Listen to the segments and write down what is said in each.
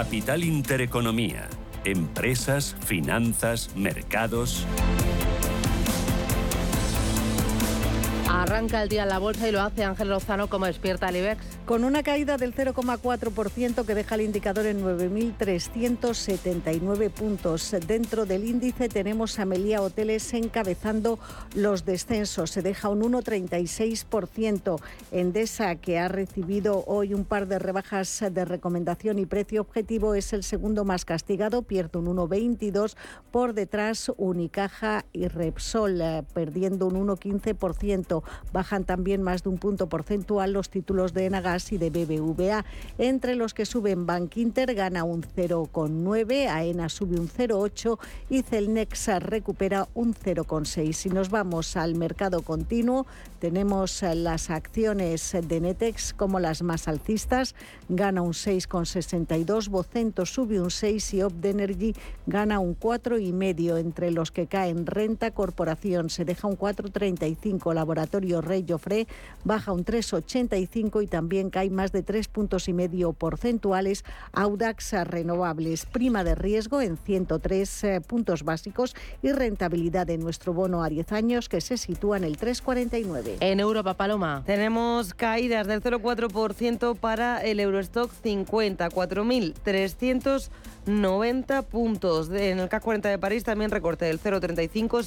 Capital Intereconomía. Empresas, finanzas, mercados. Arranca el día en la bolsa y lo hace Ángel Lozano como despierta el IBEX. Con una caída del 0,4% que deja el indicador en 9.379 puntos. Dentro del índice tenemos a Melia Hoteles encabezando los descensos. Se deja un 1,36%. Endesa, que ha recibido hoy un par de rebajas de recomendación y precio objetivo, es el segundo más castigado. Pierde un 1,22%. Por detrás, Unicaja y Repsol, eh, perdiendo un 1,15%. Bajan también más de un punto porcentual los títulos de Enagas y de BBVA. Entre los que suben Bank Inter gana un 0,9, AENA sube un 0,8 y Celnexa recupera un 0,6. Si nos vamos al mercado continuo, tenemos las acciones de Netex como las más alcistas, gana un 6,62, Vocento sube un 6 y Opd Energy gana un 4,5. Entre los que caen Renta Corporación se deja un 4,35, Laboratorio Rey Joffre baja un 3,85 y también cae más de tres puntos y medio porcentuales. Audax Renovables, prima de riesgo en 103 eh, puntos básicos y rentabilidad de nuestro bono a 10 años que se sitúa en el 3,49. En Europa, Paloma. Tenemos caídas del 0,4% para el Eurostock 50, 4.300 90 puntos. En el CAC 40 de París también recorte del 0,35,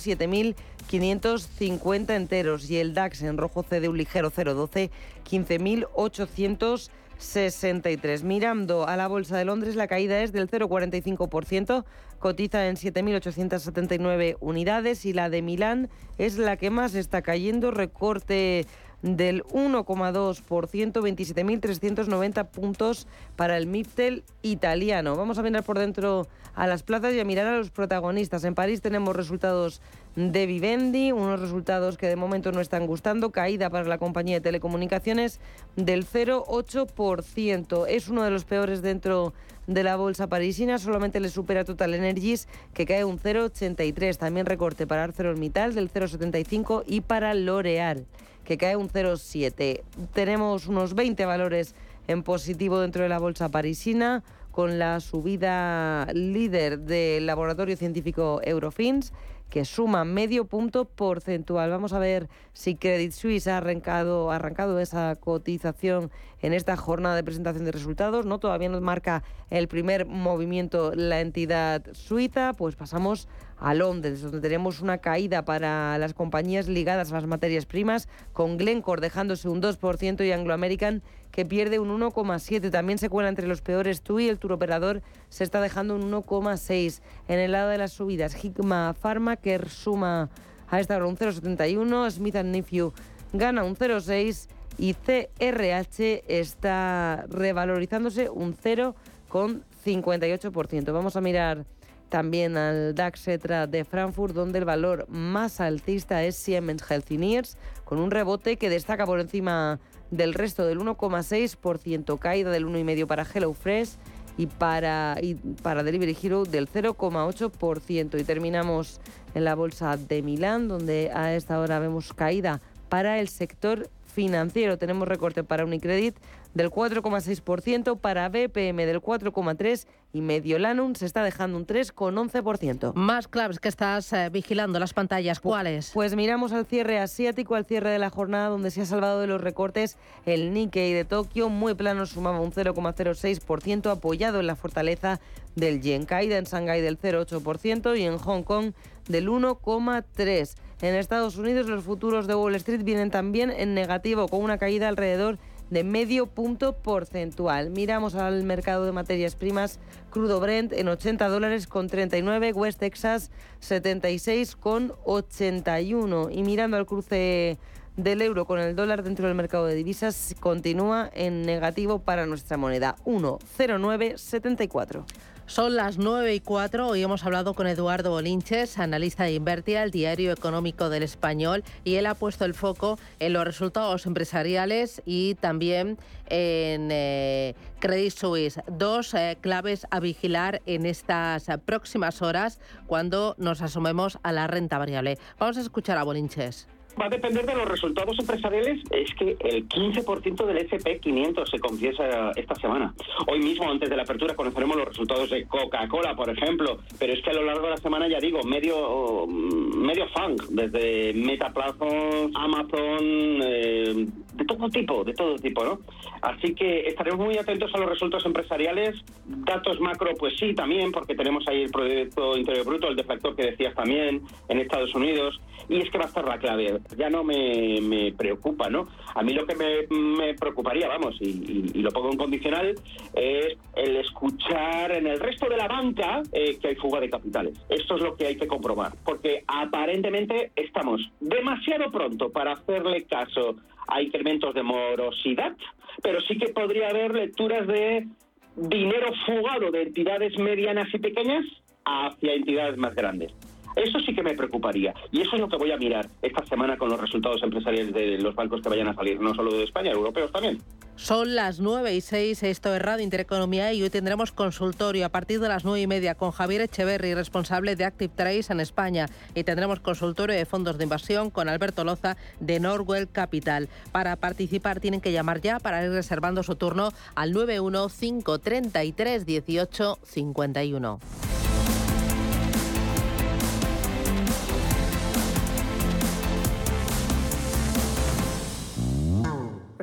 7.550 enteros. Y el DAX en rojo cede un ligero 0,12, 15.863. Mirando a la Bolsa de Londres, la caída es del 0,45%, cotiza en 7.879 unidades y la de Milán es la que más está cayendo, recorte del 1,2%, 27.390 puntos para el MIPTEL italiano. Vamos a mirar por dentro a las plazas y a mirar a los protagonistas. En París tenemos resultados de Vivendi, unos resultados que de momento no están gustando, caída para la compañía de telecomunicaciones del 0,8%. Es uno de los peores dentro de la bolsa parisina, solamente le supera Total Energies, que cae un 0,83. También recorte para ArcelorMittal del 0,75 y para L'Oreal que cae un 0,7. Tenemos unos 20 valores en positivo dentro de la bolsa parisina, con la subida líder del laboratorio científico Eurofins, que suma medio punto porcentual. Vamos a ver si Credit Suisse ha arrancado, esa cotización en esta jornada de presentación de resultados. No todavía nos marca el primer movimiento la entidad suiza, pues pasamos a Londres, donde tenemos una caída para las compañías ligadas a las materias primas, con Glencore dejándose un 2% y Anglo American que pierde un 1,7. También se cuela entre los peores TUI, el turoperador se está dejando un 1,6. En el lado de las subidas, Hikma Pharma que suma a esta hora un 0,71, Smith Nephew gana un 0,6 y CRH está revalorizándose un 0,58%. Vamos a mirar también al DAX ETRA de Frankfurt, donde el valor más alcista es Siemens Healthineers, con un rebote que destaca por encima del resto del 1,6%, caída del 1,5% para HelloFresh y para, y para Delivery Hero del 0,8%. Y terminamos en la bolsa de Milán, donde a esta hora vemos caída para el sector financiero. Tenemos recorte para Unicredit del 4,6%, para BPM del 4,3% y Mediolanum se está dejando un 3,11%. Más claves que estás eh, vigilando las pantallas, ¿cuáles? Pues miramos al cierre asiático, al cierre de la jornada donde se ha salvado de los recortes el Nikkei de Tokio, muy plano, sumaba un 0,06%, apoyado en la fortaleza del yen. Caída en Shanghái del 0,8% y en Hong Kong del 1,3%. En Estados Unidos los futuros de Wall Street vienen también en negativo, con una caída alrededor de medio punto porcentual. Miramos al mercado de materias primas, crudo Brent en 80 dólares con 39, West Texas 76 con 81. Y mirando al cruce del euro con el dólar dentro del mercado de divisas continúa en negativo para nuestra moneda 1,0974. Son las 9 y 4. Hoy hemos hablado con Eduardo Bolinches, analista de Invertia, el diario económico del español, y él ha puesto el foco en los resultados empresariales y también en eh, Credit Suisse. Dos eh, claves a vigilar en estas próximas horas cuando nos asomemos a la renta variable. Vamos a escuchar a Bolinches. Va a depender de los resultados empresariales. Es que el 15% del SP500 se confiesa esta semana. Hoy mismo, antes de la apertura, conoceremos los resultados de Coca-Cola, por ejemplo. Pero es que a lo largo de la semana, ya digo, medio medio funk, desde Metaplazo, Amazon, eh, de todo tipo, de todo tipo, ¿no? Así que estaremos muy atentos a los resultados empresariales. Datos macro, pues sí, también, porque tenemos ahí el Producto Interior Bruto, el deflactor que decías también, en Estados Unidos. Y es que va a estar la clave. Ya no me, preocupa, ¿no? A mí lo que me, preocuparía, vamos, y, lo pongo en condicional, es el escuchar en el resto de la banca eh, que hay fuga de capitales. Esto es lo que hay que comprobar, porque aparentemente estamos demasiado pronto para hacerle caso a incrementos de morosidad, pero sí que podría haber lecturas de dinero fugado de entidades medianas y pequeñas hacia entidades más grandes. Eso sí que me preocuparía. Y eso es lo que voy a mirar esta semana con los resultados empresariales de los bancos que vayan a salir, no solo de España, europeos también. Son las 9 y 6, esto es Radio Intereconomía y hoy tendremos consultorio a partir de las 9 y media con Javier Echeverry, responsable de Active Trace en España. Y tendremos consultorio de fondos de inversión con Alberto Loza de Norwell Capital. Para participar tienen que llamar ya para ir reservando su turno al 91533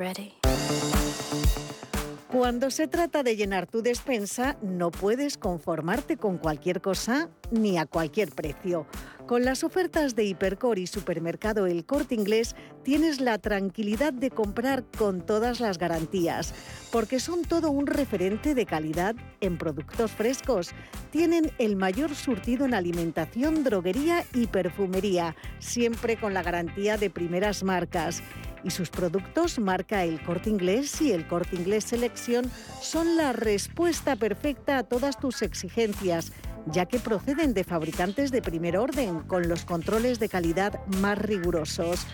18 51. Cuando se trata de llenar tu despensa, no puedes conformarte con cualquier cosa ni a cualquier precio. Con las ofertas de Hipercor y Supermercado El Corte Inglés tienes la tranquilidad de comprar con todas las garantías, porque son todo un referente de calidad en productos frescos. Tienen el mayor surtido en alimentación, droguería y perfumería, siempre con la garantía de primeras marcas y sus productos marca el corte inglés y el corte inglés selección son la respuesta perfecta a todas tus exigencias, ya que proceden de fabricantes de primer orden, con los controles de calidad más rigurosos.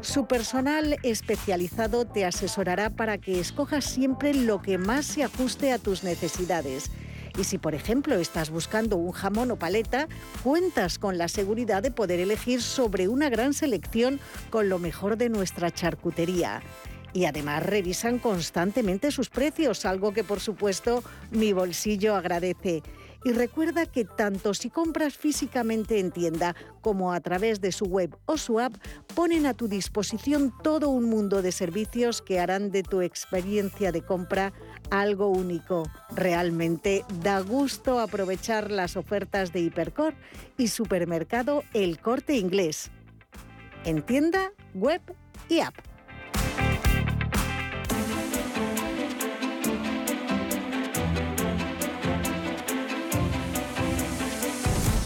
Su personal especializado te asesorará para que escojas siempre lo que más se ajuste a tus necesidades y si, por ejemplo, estás buscando un jamón o paleta, cuentas con la seguridad de poder elegir sobre una gran selección con lo mejor de nuestra charcutería y además revisan constantemente sus precios, algo que por supuesto mi bolsillo agradece. Y recuerda que tanto si compras físicamente en tienda como a través de su web o su app, ponen a tu disposición todo un mundo de servicios que harán de tu experiencia de compra algo único. Realmente da gusto aprovechar las ofertas de Hipercor y supermercado El Corte Inglés. En tienda, web y app.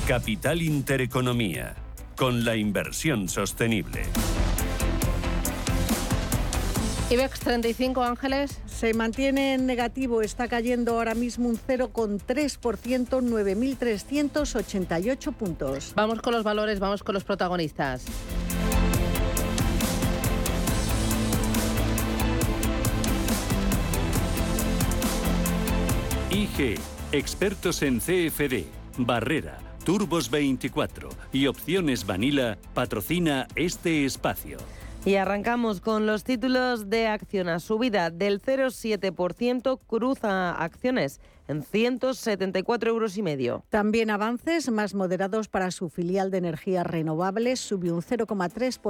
Capital Intereconomía, con la inversión sostenible. IBEX 35 Ángeles. Se mantiene en negativo, está cayendo ahora mismo un 0,3%, 9.388 puntos. Vamos con los valores, vamos con los protagonistas. IG, expertos en CFD, Barrera Turbos 24 y Opciones Vanilla patrocina este espacio. Y arrancamos con los títulos de Acciona. Subida del 0,7% cruza acciones en 174 euros y medio. También avances más moderados para su filial de energías renovables, subió un 0,3%,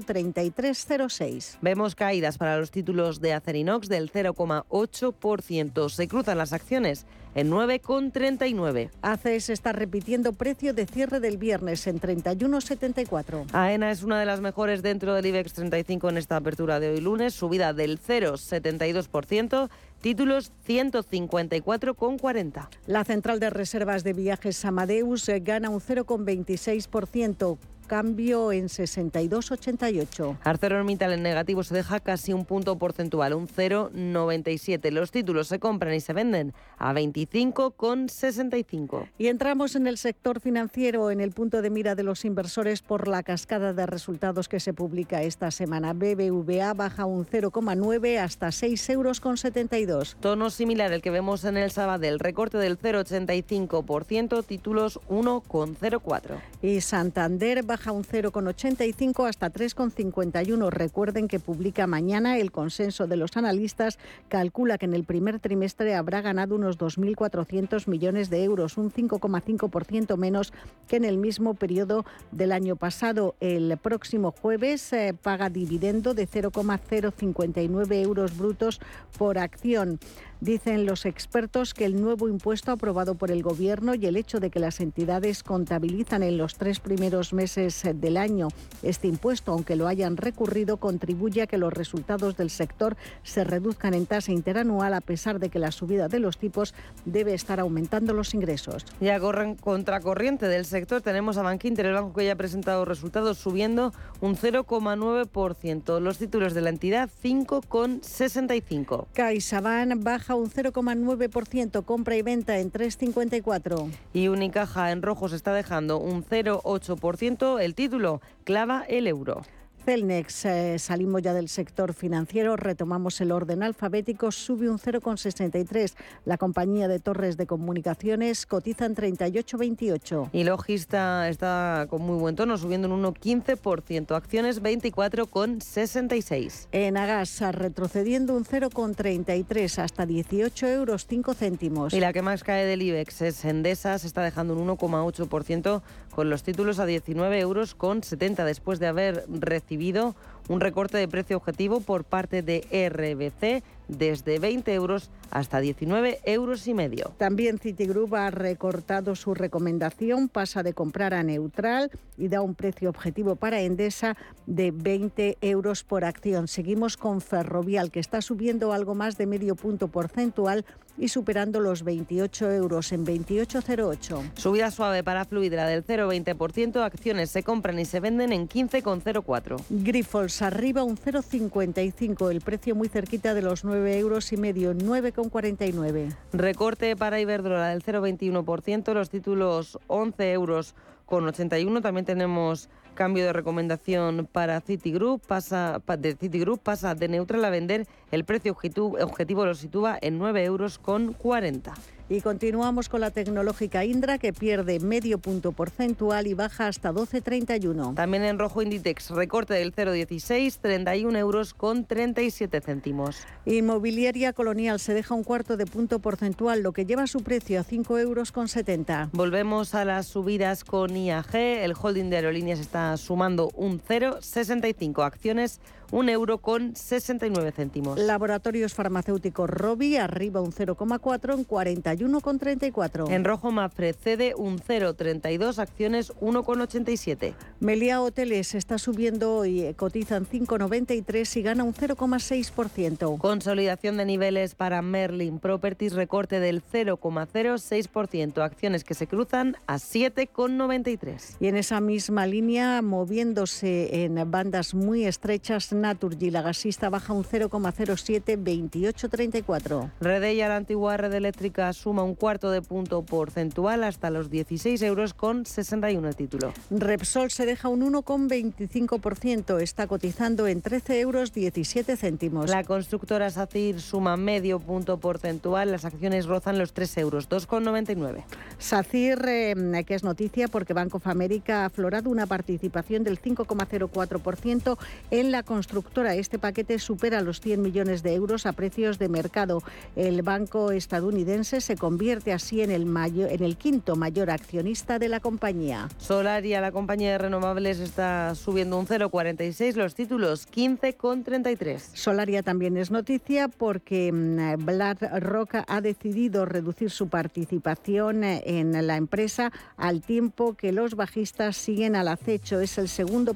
33,06. Vemos caídas para los títulos de Acerinox del 0,8%. Se cruzan las acciones en 9,39. ACES está repitiendo precio de cierre del viernes en 31,74. AENA es una de las mejores dentro del IBEX 35 en esta apertura de hoy lunes, subida del 0,72% títulos 154,40. La central de reservas de viajes Amadeus gana un 0,26% cambio en 62,88. ArcelorMittal en negativo se deja casi un punto porcentual, un 0,97. Los títulos se compran y se venden a 25,65. Y entramos en el sector financiero, en el punto de mira de los inversores por la cascada de resultados que se publica esta semana. BBVA baja un 0,9 hasta 6,72 euros. Tono similar al que vemos en el Sabadell, recorte del 0,85%, títulos 1,04. Y Santander baja baja un 0,85 hasta 3,51. Recuerden que publica mañana el consenso de los analistas. Calcula que en el primer trimestre habrá ganado unos 2.400 millones de euros, un 5,5% menos que en el mismo periodo del año pasado. El próximo jueves eh, paga dividendo de 0,059 euros brutos por acción. Dicen los expertos que el nuevo impuesto aprobado por el Gobierno y el hecho de que las entidades contabilizan en los tres primeros meses del año este impuesto, aunque lo hayan recurrido, contribuye a que los resultados del sector se reduzcan en tasa interanual a pesar de que la subida de los tipos debe estar aumentando los ingresos. Ya corren contracorriente del sector. Tenemos a Bankinter, el banco que ya ha presentado resultados subiendo un 0,9%. Los títulos de la entidad 5,65. CaixaBank baja un 0,9%, compra y venta en 3,54. Y Unicaja en rojo se está dejando un 0,8%. El título clava el euro. Celnex, eh, salimos ya del sector financiero, retomamos el orden alfabético, sube un 0,63. La compañía de torres de comunicaciones cotiza en 38,28. Y Logista está con muy buen tono, subiendo un 1,15%. Acciones 24,66. En Agas, retrocediendo un 0,33 hasta 18 euros 5 céntimos. Y la que más cae del IBEX es Endesa, se está dejando un 1,8% con los títulos a 19 euros con 70 después de haber recibido un recorte de precio objetivo por parte de RBC desde 20 euros hasta 19 euros y medio. También Citigroup ha recortado su recomendación, pasa de comprar a neutral y da un precio objetivo para Endesa de 20 euros por acción. Seguimos con Ferrovial, que está subiendo algo más de medio punto porcentual y superando los 28 euros en 28,08. Subida suave para Fluidra del 0,20%. Acciones se compran y se venden en 15,04. Grifols arriba un 0,55. El precio muy cerquita de los 9 euros y medio, 9,49. Recorte para Iberdrola del 0,21%. Los títulos 11 euros con 81. También tenemos cambio de recomendación para Citigroup. Pasa, de Citigroup pasa de neutral a vender. El precio objetivo, lo sitúa en 9 euros con 40. Y continuamos con la tecnológica Indra, que pierde medio punto porcentual y baja hasta 12,31. También en rojo Inditex, recorte del 0,16, 31 euros con 37 céntimos. Inmobiliaria Colonial se deja un cuarto de punto porcentual, lo que lleva su precio a 5 euros con 70. Volvemos a las subidas con IAG. El holding de aerolíneas está sumando un 0,65 acciones un euro con 69 céntimos. Laboratorios farmacéuticos Robi arriba un 0,4 en 41,34. En rojo Mafre cede un 0,32 acciones 1,87. Melia Hoteles está subiendo hoy, eh, cotizan 5,93 y gana un 0,6%. Consolidación de niveles para Merlin Properties, recorte del 0,06%, acciones que se cruzan a 7,93. Y en esa misma línea, moviéndose en bandas muy estrechas, Naturgy, la gasista, baja un 0,07, 28,34. Redella, la antigua red eléctrica, suma un cuarto de punto porcentual hasta los 16 euros con 61 el título. Repsol se deja un 1,25%, está cotizando en 13 euros 17 céntimos. La constructora SACIR suma medio punto porcentual, las acciones rozan los 3 euros, 2,99. SACIR, eh, que es noticia porque Banco of America ha aflorado una participación del 5,04% en la construcción constructora. Este paquete supera los 100 millones de euros a precios de mercado. El banco estadounidense se convierte así en el, en el quinto mayor accionista de la compañía. Solaria, la compañía de renovables, está subiendo un 0,46, los títulos 15,33. Solaria también es noticia porque mm, BlackRock ha decidido reducir su participación eh, en la empresa al tiempo que los bajistas siguen al acecho. Es el segundo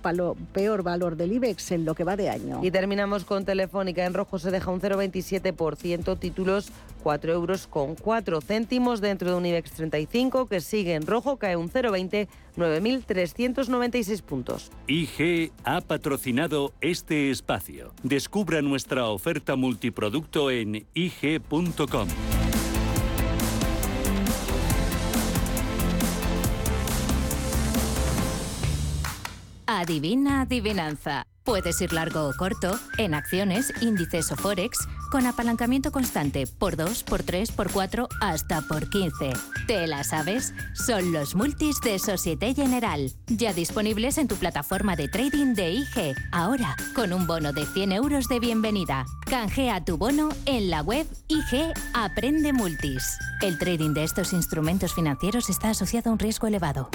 peor valor del IBEX en lo que va de año. Y terminamos con Telefónica. En rojo se deja un 0,27%, títulos 4 euros con 4 céntimos dentro de un IBEX 35 que sigue en rojo, cae un 0,20, 9.396 puntos. IG ha patrocinado este espacio. Descubra nuestra oferta multiproducto en IG.com. Adivina adivinanza Puedes ir largo o corto, en acciones, índices o forex, con apalancamiento constante por 2, por 3, por 4, hasta por 15. ¿Te la sabes? Son los multis de Societe General, ya disponibles en tu plataforma de trading de IG. Ahora, con un bono de 100 euros de bienvenida. Canjea tu bono en la web IG Aprende Multis. El trading de estos instrumentos financieros está asociado a un riesgo elevado.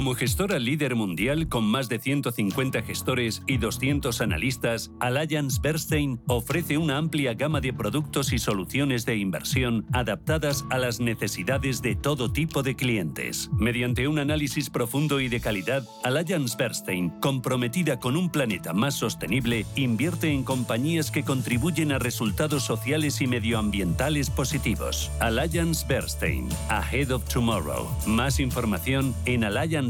Como gestora líder mundial con más de 150 gestores y 200 analistas, Allianz Bernstein ofrece una amplia gama de productos y soluciones de inversión adaptadas a las necesidades de todo tipo de clientes. Mediante un análisis profundo y de calidad, Allianz Bernstein, comprometida con un planeta más sostenible, invierte en compañías que contribuyen a resultados sociales y medioambientales positivos. Allianz Bernstein, Ahead of Tomorrow. Más información en Allianz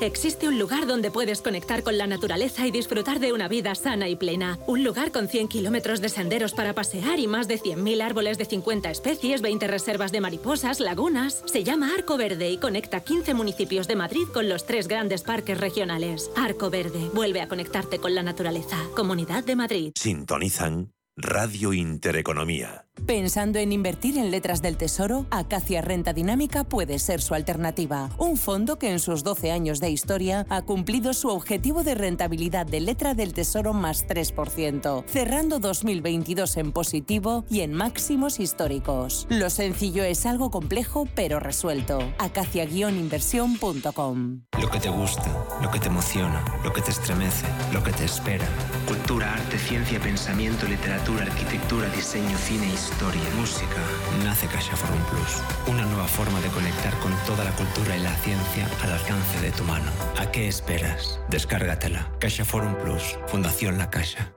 Existe un lugar donde puedes conectar con la naturaleza y disfrutar de una vida sana y plena. Un lugar con 100 kilómetros de senderos para pasear y más de 100.000 árboles de 50 especies, 20 reservas de mariposas, lagunas. Se llama Arco Verde y conecta 15 municipios de Madrid con los tres grandes parques regionales. Arco Verde vuelve a conectarte con la naturaleza. Comunidad de Madrid. Sintonizan Radio Intereconomía. Pensando en invertir en letras del tesoro, Acacia Renta Dinámica puede ser su alternativa. Un fondo que en sus 12 años de historia ha cumplido su objetivo de rentabilidad de letra del tesoro más 3%, cerrando 2022 en positivo y en máximos históricos. Lo sencillo es algo complejo pero resuelto. acacia-inversión.com Lo que te gusta, lo que te emociona, lo que te estremece, lo que te espera. Cultura, arte, ciencia, pensamiento, literatura, arquitectura, diseño, cine y historia, música. Nace Caixa Forum Plus, una nueva forma de conectar con toda la cultura y la ciencia al alcance de tu mano. ¿A qué esperas? Descárgatela. Caixa Forum Plus, Fundación La Caixa.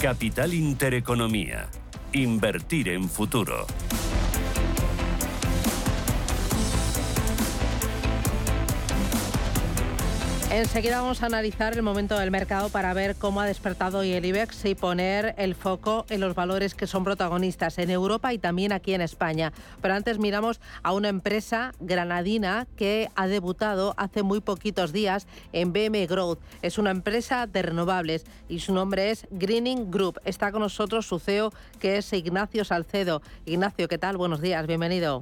Capital Intereconomía. Invertir en futuro. Enseguida vamos a analizar el momento del mercado para ver cómo ha despertado hoy el IBEX y poner el foco en los valores que son protagonistas en Europa y también aquí en España. Pero antes miramos a una empresa granadina que ha debutado hace muy poquitos días en BM Growth. Es una empresa de renovables y su nombre es Greening Group. Está con nosotros su CEO que es Ignacio Salcedo. Ignacio, ¿qué tal? Buenos días, bienvenido.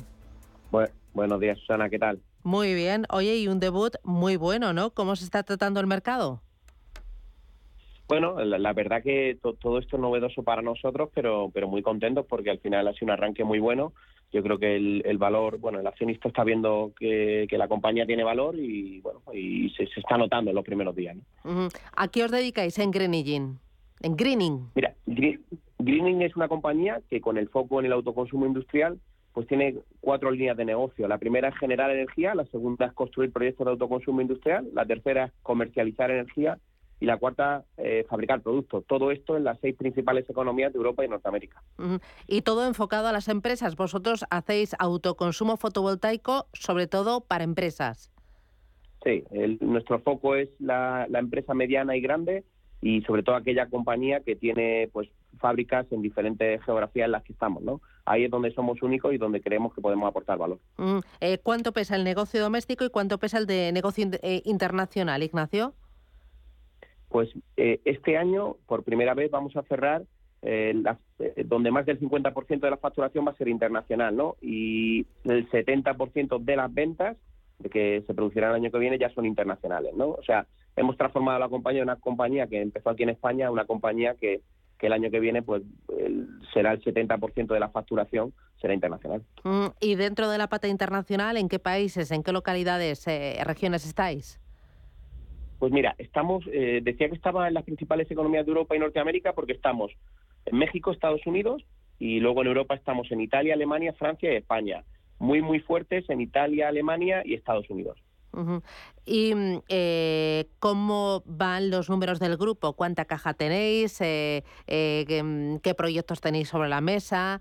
buenos días, Susana, ¿qué tal? Muy bien. Oye, y un debut muy bueno, ¿no? ¿Cómo se está tratando el mercado? Bueno, la, verdad que todo esto es novedoso para nosotros, pero, pero muy contentos porque al final ha sido un arranque muy bueno. Yo creo que el, valor, bueno, el accionista está viendo que, la compañía tiene valor y bueno, y se, está notando en los primeros días. ¿A qué os dedicáis en Greening? En Greening. Mira, Greening es una compañía que con el foco en el autoconsumo industrial pues tiene cuatro líneas de negocio. La primera es generar energía, la segunda es construir proyectos de autoconsumo industrial, la tercera es comercializar energía y la cuarta, eh, fabricar productos. Todo esto en las seis principales economías de Europa y Norteamérica. Y todo enfocado a las empresas. Vosotros hacéis autoconsumo fotovoltaico, sobre todo para empresas. Sí, nuestro foco es la, la empresa mediana y grande y sobre todo aquella compañía que tiene pues fábricas en diferentes geografías en las que estamos, ¿no? Ahí es donde somos únicos y donde creemos que podemos aportar valor. Mm, eh, ¿Cuánto pesa el negocio doméstico y cuánto pesa el de negocio eh, internacional, Ignacio? Pues eh, este año, por primera vez, vamos a cerrar donde más del 50% de la facturación va a ser internacional, ¿no? Y el 70% de las ventas que se producirán el año que viene ya son internacionales, ¿no? O sea, hemos transformado la compañía en una compañía que empezó aquí en España a una compañía que, el año que viene pues será el 70% de la facturación será internacional. Mm, y dentro de la pata internacional, ¿en qué países, en qué localidades, eh, regiones estáis? Pues mira, estamos, eh, decía que estaba en las principales economías de Europa y Norteamérica porque estamos en México, Estados Unidos y luego en Europa estamos en Italia, Alemania, Francia y España. Muy, muy fuertes en Italia, Alemania y Estados Unidos. ¿Y mm, eh, cómo van los números del grupo? ¿Cuánta caja tenéis? Eh, eh, mm, ¿qué, proyectos tenéis sobre la mesa?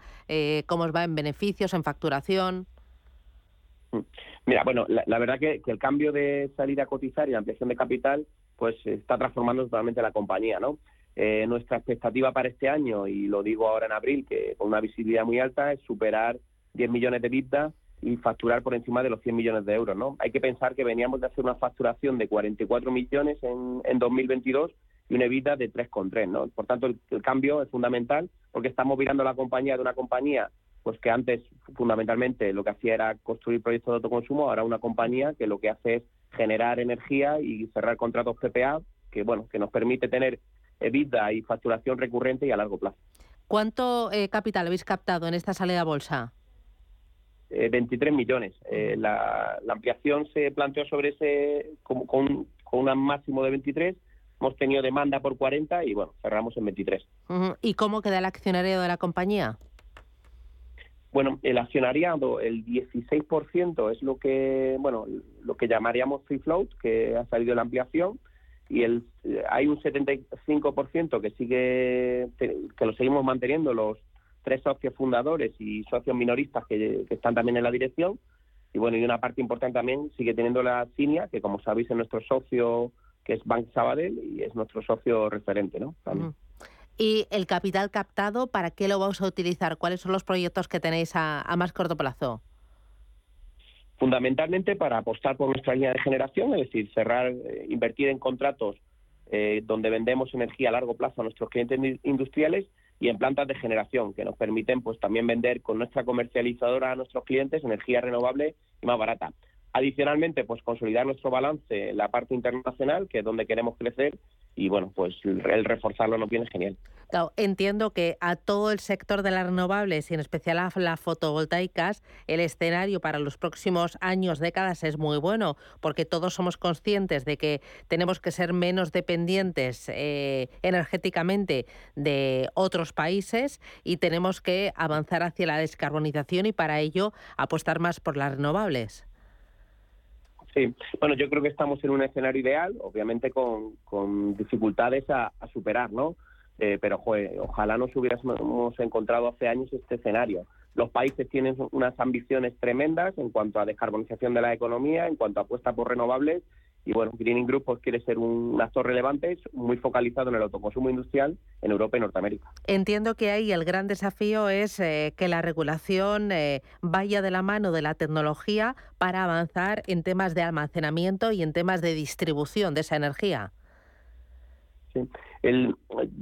¿Cómo os va en beneficios, en facturación? Mm. Mira, bueno, la, verdad que, el cambio de salida a cotizar y la ampliación de capital pues está transformando totalmente la compañía, ¿no? nuestra expectativa para este año, y lo digo ahora en abril, que con una visibilidad muy alta, es superar 10 millones de vistas y facturar por encima de los 100 millones de euros. ¿no? Hay que pensar que veníamos de hacer una facturación de 44 millones en, en 2022 y una EBITDA de 3,3. ¿no? Por tanto, el, cambio es fundamental porque estamos mirando la compañía de una compañía pues que antes fundamentalmente lo que hacía era construir proyectos de autoconsumo, ahora una compañía que lo que hace es generar energía y cerrar contratos PPA que bueno que nos permite tener EBITDA y facturación recurrente y a largo plazo. ¿Cuánto eh, capital habéis captado en esta salida a bolsa? 23 eh, millones. Eh, la, ampliación se planteó sobre ese con, con, un máximo de 23. Hemos tenido demanda por 40 y bueno, cerramos en 23. ¿Y cómo queda el accionariado de la compañía? Bueno, el accionariado, el 16% es lo que, bueno, lo que llamaríamos free float, que ha salido de la ampliación, y el, hay un 75% que sigue, que lo seguimos manteniendo los tres socios fundadores y socios minoristas que, están también en la dirección. Y bueno, y una parte importante también sigue teniendo la CINIA, que como sabéis es nuestro socio, que es Bank Sabadell, y es nuestro socio referente, ¿no? ¿Y el capital captado, para qué lo vamos a utilizar? ¿Cuáles son los proyectos que tenéis a, más corto plazo? Fundamentalmente para apostar por nuestra línea de generación, es decir, cerrar, eh, invertir en contratos eh, donde vendemos energía a largo plazo a nuestros clientes industriales y en plantas de generación que nos permiten pues también vender con nuestra comercializadora a nuestros clientes energía renovable y más barata. Adicionalmente, pues consolidar nuestro balance en la parte internacional, que es donde queremos crecer, y bueno, pues el reforzarlo nos viene genial. entiendo que a todo el sector de las renovables y en especial a las fotovoltaicas, el escenario para los próximos años, décadas es muy bueno, porque todos somos conscientes de que tenemos que ser menos dependientes eh, energéticamente de otros países y tenemos que avanzar hacia la descarbonización y para ello apostar más por las renovables. Sí, bueno, yo creo que estamos en un escenario ideal, obviamente con, con dificultades a, superar, ¿no? Eh, pero ojalá nos hubiéramos encontrado hace años este escenario. Los países tienen unas ambiciones tremendas en cuanto a descarbonización de la economía, en cuanto a apuesta por renovables y bueno, Greening Group pues, quiere ser un actor relevante, muy focalizado en el autoconsumo industrial en Europa y Norteamérica. Entiendo que ahí el gran desafío es eh, que la regulación eh, vaya de la mano de la tecnología para avanzar en temas de almacenamiento y en temas de distribución de esa energía. Sí. El,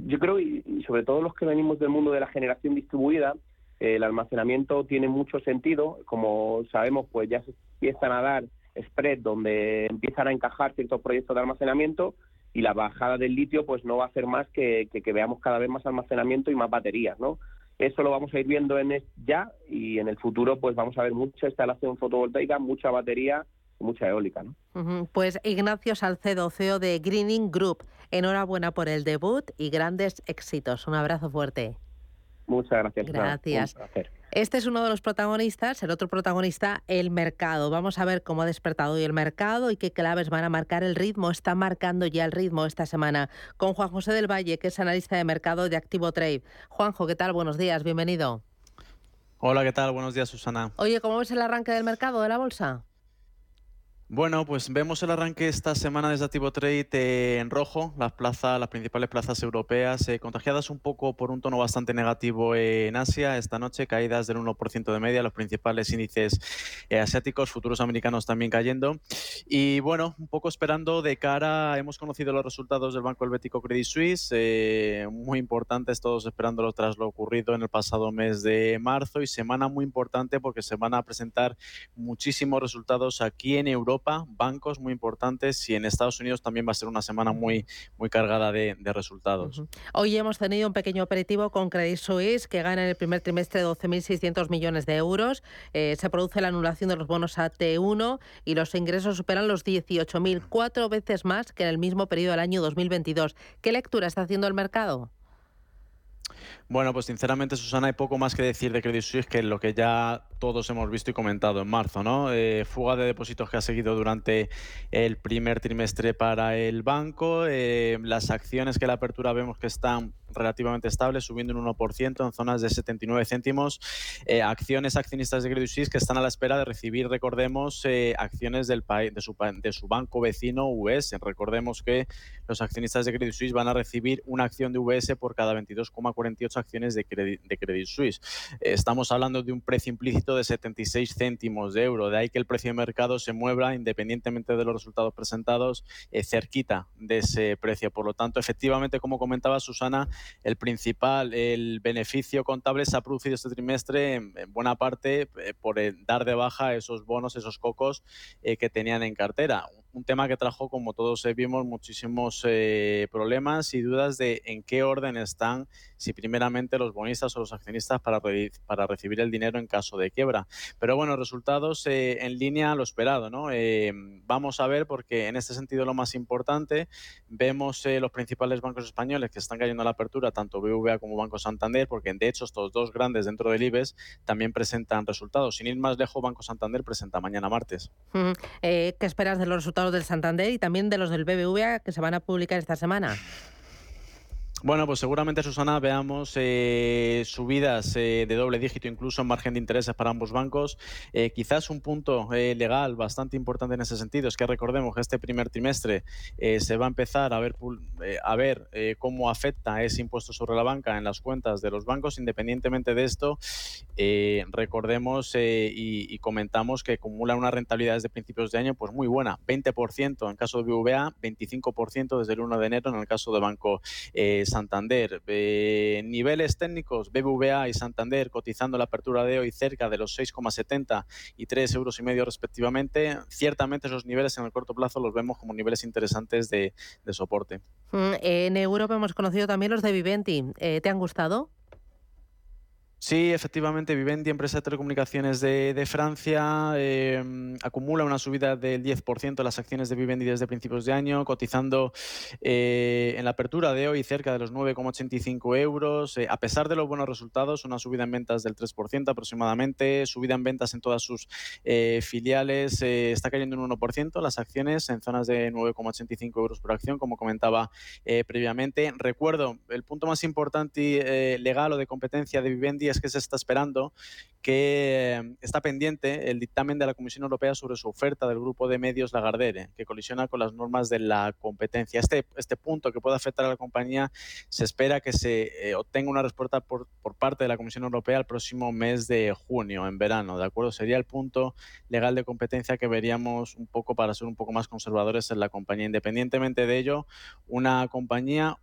yo creo, y sobre todo los que venimos del mundo de la generación distribuida, el almacenamiento tiene mucho sentido. Como sabemos, pues ya se empiezan a dar spread donde empiezan a encajar ciertos proyectos de almacenamiento y la bajada del litio pues no va a hacer más que, que, veamos cada vez más almacenamiento y más baterías, ¿no? Eso lo vamos a ir viendo en ya y en el futuro pues vamos a ver mucha instalación fotovoltaica, mucha batería y mucha eólica, ¿no? Pues Ignacio Salcedo, CEO de Greening Group, enhorabuena por el debut y grandes éxitos. Un abrazo fuerte. Muchas gracias. Gracias. Este es uno de los protagonistas, el otro protagonista, el mercado. Vamos a ver cómo ha despertado hoy el mercado y qué claves van a marcar el ritmo. Está marcando ya el ritmo esta semana con Juan José del Valle, que es analista de mercado de Activo Trade. Juanjo, ¿qué tal? Buenos días, bienvenido. Hola, ¿qué tal? Buenos días, Susana. Oye, ¿cómo ves el arranque del mercado de la bolsa? Bueno, pues vemos el arranque esta semana desde Activo Trade eh, en rojo, las plazas, las principales plazas europeas, eh, contagiadas un poco por un tono bastante negativo en Asia. Esta noche caídas del 1% de media, los principales índices eh, asiáticos, futuros americanos también cayendo. Y bueno, un poco esperando de cara, hemos conocido los resultados del Banco Helvético Credit Suisse, muy importantes, todos esperándolo tras lo ocurrido en el pasado mes de marzo y semana muy importante porque se van a presentar muchísimos resultados aquí en Europa Bancos muy importantes y en Estados Unidos también va a ser una semana muy, muy cargada de, resultados. Hoy hemos tenido un pequeño aperitivo con Credit Suisse que gana en el primer trimestre 12.600 millones de euros. Eh, se produce la anulación de los bonos AT1 y los ingresos superan los 18.000, cuatro veces más que en el mismo periodo del año 2022. ¿Qué lectura está haciendo el mercado? Bueno, pues sinceramente, Susana, hay poco más que decir de Credit Suisse que lo que ya todos hemos visto y comentado en marzo, ¿no? Eh, fuga de depósitos que ha seguido durante el primer trimestre para el banco. Eh, las acciones que la apertura vemos que están relativamente estables, subiendo un 1% en zonas de 79 céntimos. Eh, acciones accionistas de Credit Suisse que están a la espera de recibir, recordemos, acciones del de, su, de su banco vecino US. Recordemos que los accionistas de Credit Suisse van a recibir una acción de US por cada 22,48 acciones de de Credit Suisse. estamos hablando de un precio implícito de 76 céntimos de euro. De ahí que el precio de mercado se mueva, independientemente de los resultados presentados, eh, cerquita de ese precio. Por lo tanto, efectivamente, como comentaba Susana, el principal, el beneficio contable se ha producido este trimestre en, buena parte eh, por dar de baja esos bonos, esos cocos eh, que tenían en cartera un tema que trajo, como todos vimos, muchísimos eh, problemas y dudas de en qué orden están, si primeramente los bonistas o los accionistas para, para recibir el dinero en caso de quiebra. Pero bueno, resultados eh, en línea lo esperado, ¿no? Eh, vamos a ver, porque en este sentido lo más importante, vemos los principales bancos españoles que están cayendo a la apertura, tanto BVA como Banco Santander, porque de hecho estos dos grandes dentro del IBEX también presentan resultados. Sin ir más lejos, Banco Santander presenta mañana martes. ¿Qué esperas de los resultados? Del Santander y también de los del BBVA que se van a publicar esta semana. Bueno, pues seguramente, Susana, veamos eh, subidas eh, de doble dígito, incluso en margen de intereses para ambos bancos. Eh, quizás un punto legal bastante importante en ese sentido es que recordemos que este primer trimestre se va a empezar a ver, a ver cómo afecta ese impuesto sobre la banca en las cuentas de los bancos. Independientemente de esto, recordemos y, y, comentamos que acumula una rentabilidad desde principios de año pues muy buena, 20% en caso de BVA, 25% desde el 1 de enero en el caso de Banco Santander. Eh, niveles técnicos, BBVA y Santander cotizando la apertura de hoy cerca de los 6,70 y 3 euros y medio respectivamente. Ciertamente esos niveles en el corto plazo los vemos como niveles interesantes de, soporte. Mm, en Europa hemos conocido también los de Viventi. Eh, ¿Te han gustado? Sí, efectivamente, Vivendi, empresa de telecomunicaciones de, Francia, em, acumula una subida del 10% de las acciones de Vivendi desde principios de año, cotizando eh, en la apertura de hoy cerca de los 9,85 euros. Eh, a pesar de los buenos resultados, una subida en ventas del 3% aproximadamente, subida en ventas en todas sus eh, filiales, está cayendo un 1% las acciones en zonas de 9,85 euros por acción, como comentaba previamente. Recuerdo, el punto más importante legal o de competencia de Vivendi es que se está esperando que em, está pendiente el dictamen de la Comisión Europea sobre su oferta del grupo de medios Lagardere, que colisiona con las normas de la competencia. Este, este punto que puede afectar a la compañía se espera que se eh, obtenga una respuesta por, por, parte de la Comisión Europea el próximo mes de junio, en verano, ¿de acuerdo? Sería el punto legal de competencia que veríamos un poco para ser un poco más conservadores en la compañía. Independientemente de ello, una compañía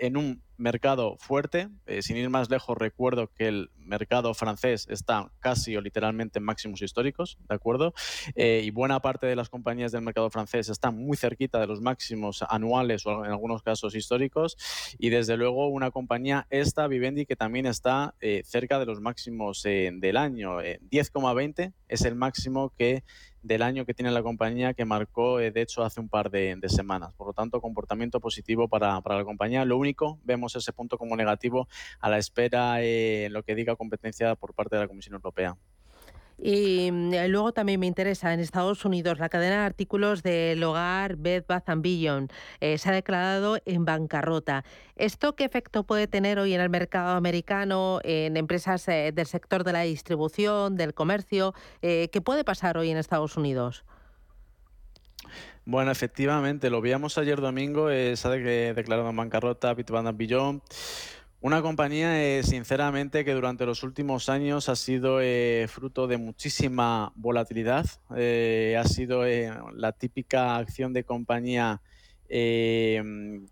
en un mercado fuerte. Eh, sin ir más lejos, recuerdo que el mercado francés está casi o literalmente en máximos históricos, ¿de acuerdo? Eh, y buena parte de las compañías del mercado francés están muy cerquita de los máximos anuales o en algunos casos históricos. Y desde luego una compañía, esta Vivendi, que también está eh, cerca de los máximos del año. 10,20 es el máximo que del año que tiene la compañía que marcó, de hecho, hace un par de, semanas. Por lo tanto, comportamiento positivo para, para la compañía. Lo único, vemos ese punto como negativo a la espera eh, en lo que diga competencia por parte de la Comisión Europea. Y mm, luego también me interesa en Estados Unidos la cadena de artículos del hogar Bed Bath Beyond eh, se ha declarado en bancarrota. ¿Esto qué efecto puede tener hoy en el mercado americano, en empresas eh, del sector de la distribución, del comercio? ¿Qué puede pasar hoy en Estados Unidos? Bueno, efectivamente, lo veíamos ayer domingo, eh, sabe que declararon bancarrota Bitband Beyond. Una compañía, eh, sinceramente, que durante los últimos años ha sido eh, fruto de muchísima volatilidad. ha sido la típica acción de compañía eh,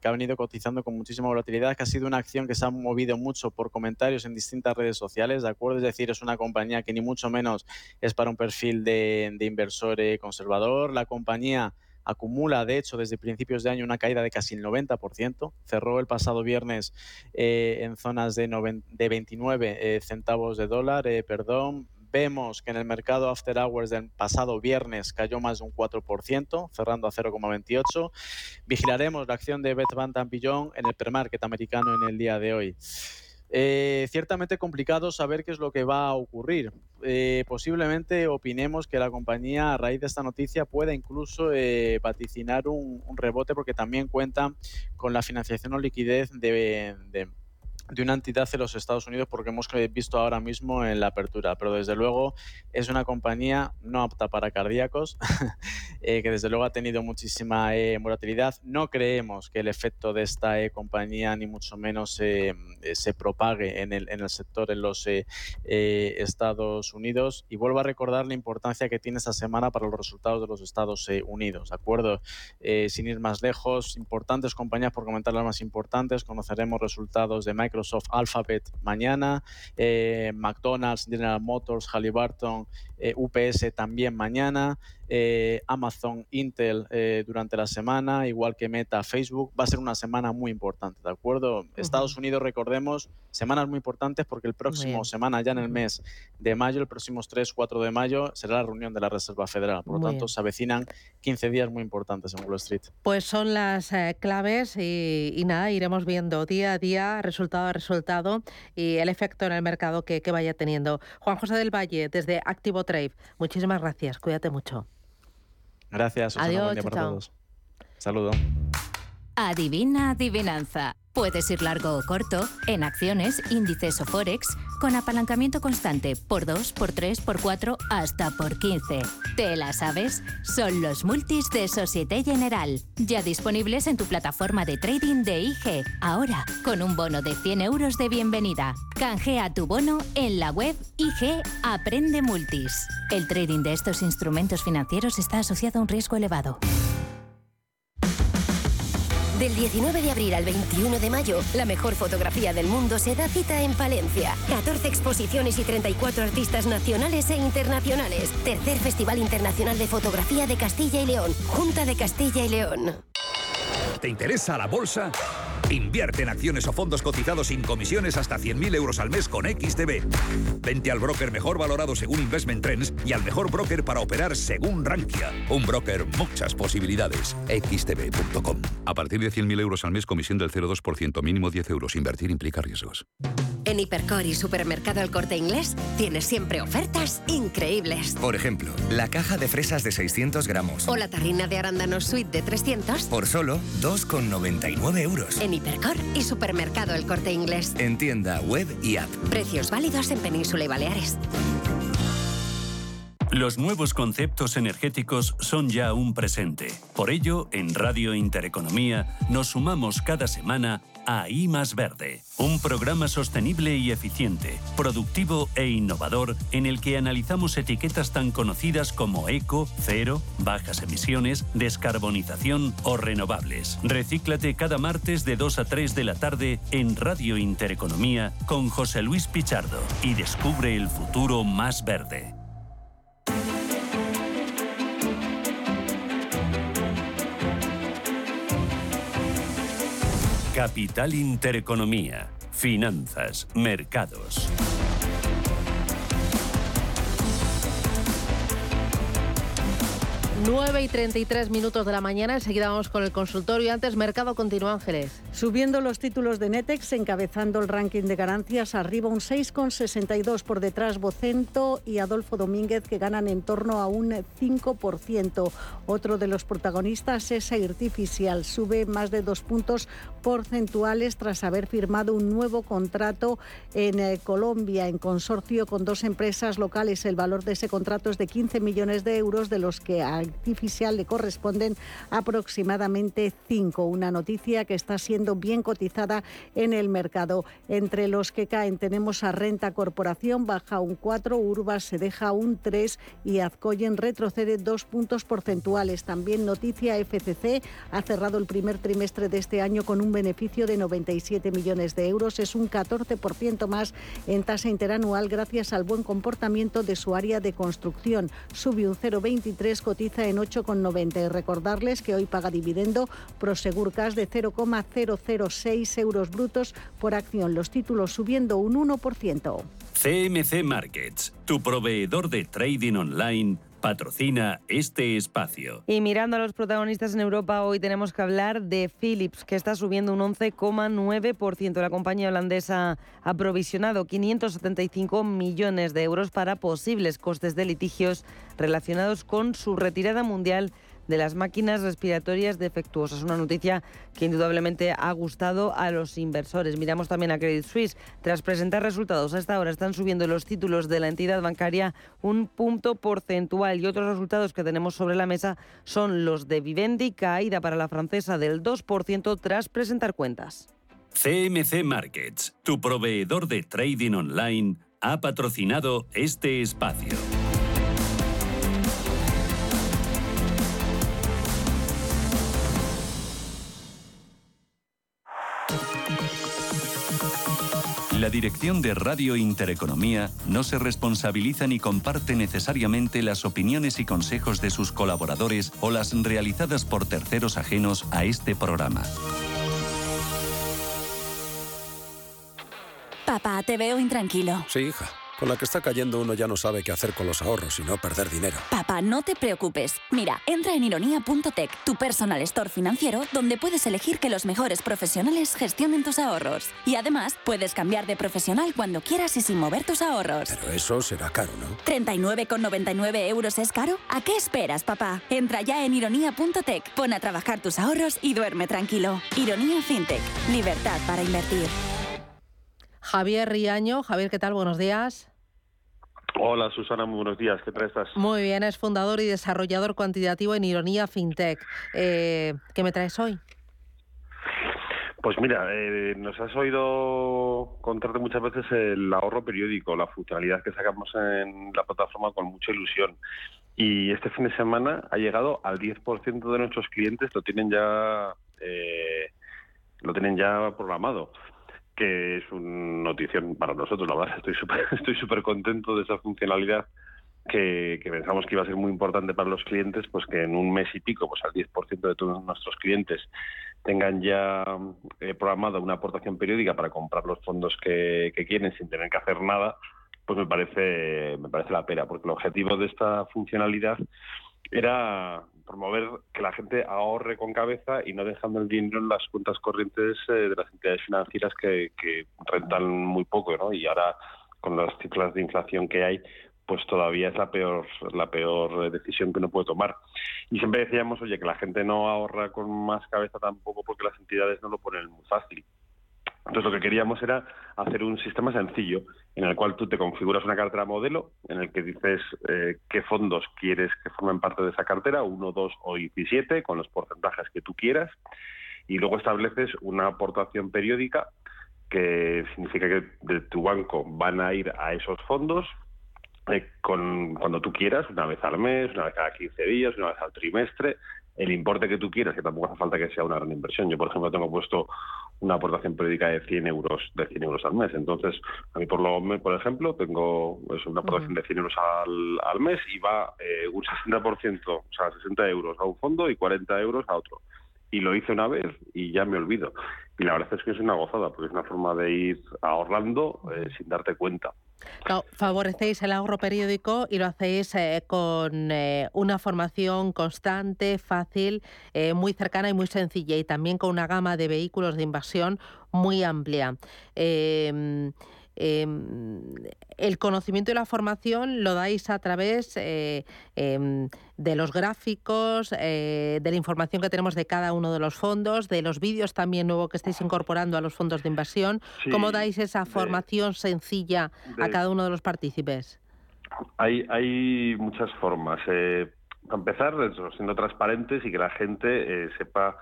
que ha venido cotizando con muchísima volatilidad, que ha sido una acción que se ha movido mucho por comentarios en distintas redes sociales, ¿de acuerdo? Es decir, es una compañía que ni mucho menos es para un perfil de, inversor eh, conservador. La compañía acumula, de hecho, desde principios de año una caída de casi el 90%. Cerró el pasado viernes eh, en zonas de, de 29 eh, centavos de dólar, eh, perdón. Vemos que en el mercado after hours del pasado viernes cayó más de un 4%, cerrando a 0,28. Vigilaremos la acción de Beth Van en el premarket americano en el día de hoy. Eh, ciertamente complicado saber qué es lo que va a ocurrir. Eh, posiblemente opinemos que la compañía a raíz de esta noticia pueda incluso eh, vaticinar un, rebote porque también cuenta con la financiación o liquidez de de una entidad en los Estados Unidos porque hemos visto ahora mismo en la apertura, pero desde luego es una compañía no apta para cardíacos, eh, que desde luego ha tenido muchísima eh, volatilidad. No creemos que el efecto de esta eh, compañía ni mucho menos se propague en el, en el sector en los Estados Unidos y vuelvo a recordar la importancia que tiene esta semana para los resultados de los Estados Unidos, ¿de acuerdo? sin ir más lejos, importantes compañías, por comentar las más importantes, conoceremos resultados de Microsoft, Microsoft Alphabet mañana, eh, McDonald's, General Motors, Halliburton, eh, UPS también mañana, eh, Amazon, Intel durante la semana, igual que Meta, Facebook. Va a ser una semana muy importante, ¿de acuerdo? Estados Unidos, recordemos, semanas muy importantes porque el próximo semana, ya en el mes de mayo, el próximo 3, 4 de mayo, será la reunión de la Reserva Federal. Por lo tanto, se avecinan 15 días muy importantes en Wall Street. Pues son las claves y, y nada, iremos viendo día a día resultados resultado y el efecto en el mercado que, que vaya teniendo. Juan José del Valle, desde Activo Trade, muchísimas gracias, cuídate mucho. Gracias, Adiós, chao. Saludo. Adivina adivinanza. Puedes ir largo o corto, en acciones, índices o forex, con apalancamiento constante por 2, por 3, por 4, hasta por 15. ¿Te la sabes? Son los multis de Societe General, ya disponibles en tu plataforma de trading de IG. Ahora, con un bono de 100 euros de bienvenida. Canjea tu bono en la web IG Aprende Multis. El trading de estos instrumentos financieros está asociado a un riesgo elevado. Del 19 de abril al 21 de mayo, la mejor fotografía del mundo se da cita en Palencia. 14 exposiciones y 34 artistas nacionales e internacionales. Tercer Festival Internacional de Fotografía de Castilla y León. Junta de Castilla y León. ¿Te interesa la bolsa? Invierte en acciones o fondos cotizados sin comisiones hasta 100.000 euros al mes con XTB. Vente al broker mejor valorado según Investment Trends y al mejor broker para operar según Rankia. Un broker, muchas posibilidades. XTB.com. A partir de 100.000 euros al mes, comisión del 0,2%, mínimo 10 euros. Invertir implica riesgos. En Hipercor y Supermercado El Corte Inglés tienes siempre ofertas increíbles. Por ejemplo, la caja de fresas de 600 gramos. O la tarrina de arándanos suite de 300. Por solo 2,99 euros. En Hipercor y Supermercado El Corte Inglés. En tienda, web y app. Precios válidos en Península y Baleares. Los nuevos conceptos energéticos son ya un presente. Por ello, en Radio Intereconomía nos sumamos cada semana a más Verde, un programa sostenible y eficiente, productivo e innovador en el que analizamos etiquetas tan conocidas como eco, cero, bajas emisiones, descarbonización o renovables. Recíclate cada martes de 2 a 3 de la tarde en Radio Intereconomía con José Luis Pichardo y descubre el futuro más verde. Capital Intereconomía, Finanzas, Mercados. 9 y 33 minutos de la mañana, enseguida vamos con el consultorio. Antes, mercado continúa, Ángeles. Subiendo los títulos de Netex, encabezando el ranking de ganancias, arriba un 6,62 por detrás Bocento y Adolfo Domínguez, que ganan en torno a un 5%. Otro de los protagonistas es Artificial, sube más de dos puntos porcentuales tras haber firmado un nuevo contrato en eh, Colombia, en consorcio con dos empresas locales. El valor de ese contrato es de 15 millones de euros, de los que artificial le corresponden aproximadamente 5. Una noticia que está siendo bien cotizada en el mercado. Entre los que caen tenemos a Renta Corporación, baja un 4, Urba se deja un 3 y Azcoyen retrocede dos puntos porcentuales. También noticia FCC ha cerrado el primer trimestre de este año con un beneficio de 97 millones de euros. Es un 14% más en tasa interanual gracias al buen comportamiento de su área de construcción. Sube un 0,23, cotiza en 8,90. Y recordarles que hoy paga dividendo Prosegur Cash de 0,006 euros brutos por acción. Los títulos subiendo un 1%. CMC Markets, tu proveedor de trading online patrocina este espacio. Y mirando a los protagonistas en Europa, hoy tenemos que hablar de Philips, que está subiendo un 11,9%. La compañía holandesa ha provisionado 575 millones de euros para posibles costes de litigios relacionados con su retirada mundial de las máquinas respiratorias defectuosas. Una noticia que indudablemente ha gustado a los inversores. Miramos también a Credit Suisse. Tras presentar resultados, hasta ahora están subiendo los títulos de la entidad bancaria un punto porcentual. Y otros resultados que tenemos sobre la mesa son los de Vivendi, caída para la francesa del 2% tras presentar cuentas. CMC Markets, tu proveedor de trading online, ha patrocinado este espacio. La dirección de Radio Intereconomía no se responsabiliza ni comparte necesariamente las opiniones y consejos de sus colaboradores o las realizadas por terceros ajenos a este programa. Papá, te veo intranquilo. Sí, hija. Con la que está cayendo uno ya no sabe qué hacer con los ahorros y no perder dinero. Papá, no te preocupes. Mira, entra en ironía.tech, tu personal store financiero, donde puedes elegir que los mejores profesionales gestionen tus ahorros. Y además, puedes cambiar de profesional cuando quieras y sin mover tus ahorros. Pero eso será caro, ¿no? ¿39,99 euros es caro? ¿A qué esperas, papá? Entra ya en ironía.tech, pon a trabajar tus ahorros y duerme tranquilo. Ironía FinTech, libertad para invertir. Javier Riaño. Javier, ¿qué tal? Buenos días. Hola Susana, muy buenos días. ¿Qué tal estás? Muy bien, es fundador y desarrollador cuantitativo en Ironía FinTech. Eh, ¿Qué me traes hoy? Pues mira, eh, nos has oído contarte muchas veces el ahorro periódico, la funcionalidad que sacamos en la plataforma con mucha ilusión. Y este fin de semana ha llegado al 10% de nuestros clientes, lo tienen ya, eh, lo tienen ya programado que es una notición para nosotros, la verdad. Estoy súper estoy super contento de esa funcionalidad que, pensamos que iba a ser muy importante para los clientes, pues que en un mes y pico, pues al 10% de todos nuestros clientes tengan ya eh, programada una aportación periódica para comprar los fondos que, que quieren sin tener que hacer nada, pues me parece, me parece la pena, porque el objetivo de esta funcionalidad era promover que la gente ahorre con cabeza y no dejando el dinero en las cuentas corrientes eh, de las entidades financieras que, rentan muy poco, ¿no? Y ahora con las cifras de inflación que hay, pues todavía es la peor la peor eh, decisión que uno puede tomar. Y siempre decíamos, oye, que la gente no ahorra con más cabeza tampoco porque las entidades no lo ponen muy fácil. Entonces lo que queríamos era hacer un sistema sencillo en el cual tú te configuras una cartera modelo en el que dices eh, qué fondos quieres que formen parte de esa cartera, 1, 2 o 17, con los porcentajes que tú quieras, y luego estableces una aportación periódica que significa que de tu banco van a ir a esos fondos eh, con, cuando tú quieras, una vez al mes, una vez cada 15 días, una vez al trimestre, el importe que tú quieras, que tampoco hace falta que sea una gran inversión. Yo, por ejemplo, tengo puesto una aportación periódica de 100 euros de 100 euros al mes. Entonces, a mí, por lo por ejemplo, tengo pues, una aportación de 100 euros al, al mes y va eh, un 60%, o sea, 60 euros a un fondo y 40 euros a otro. Y lo hice una vez y ya me olvido. Y la verdad es que es una gozada, porque es una forma de ir ahorrando eh, sin darte cuenta favorecéis el ahorro periódico y lo hacéis eh, con eh, una formación constante, fácil, eh, muy cercana y muy sencilla y también con una gama de vehículos de inversión muy amplia. Em, el conocimiento y la formación lo dais a través eh, em, de los gráficos, eh, de la información que tenemos de cada uno de los fondos, de los vídeos también nuevos que estáis incorporando a los fondos de inversión. ¿Cómo dais esa formación sencilla a cada uno de los partícipes? Hay, hay muchas formas. Eh, a empezar, siendo transparentes y que la gente sepa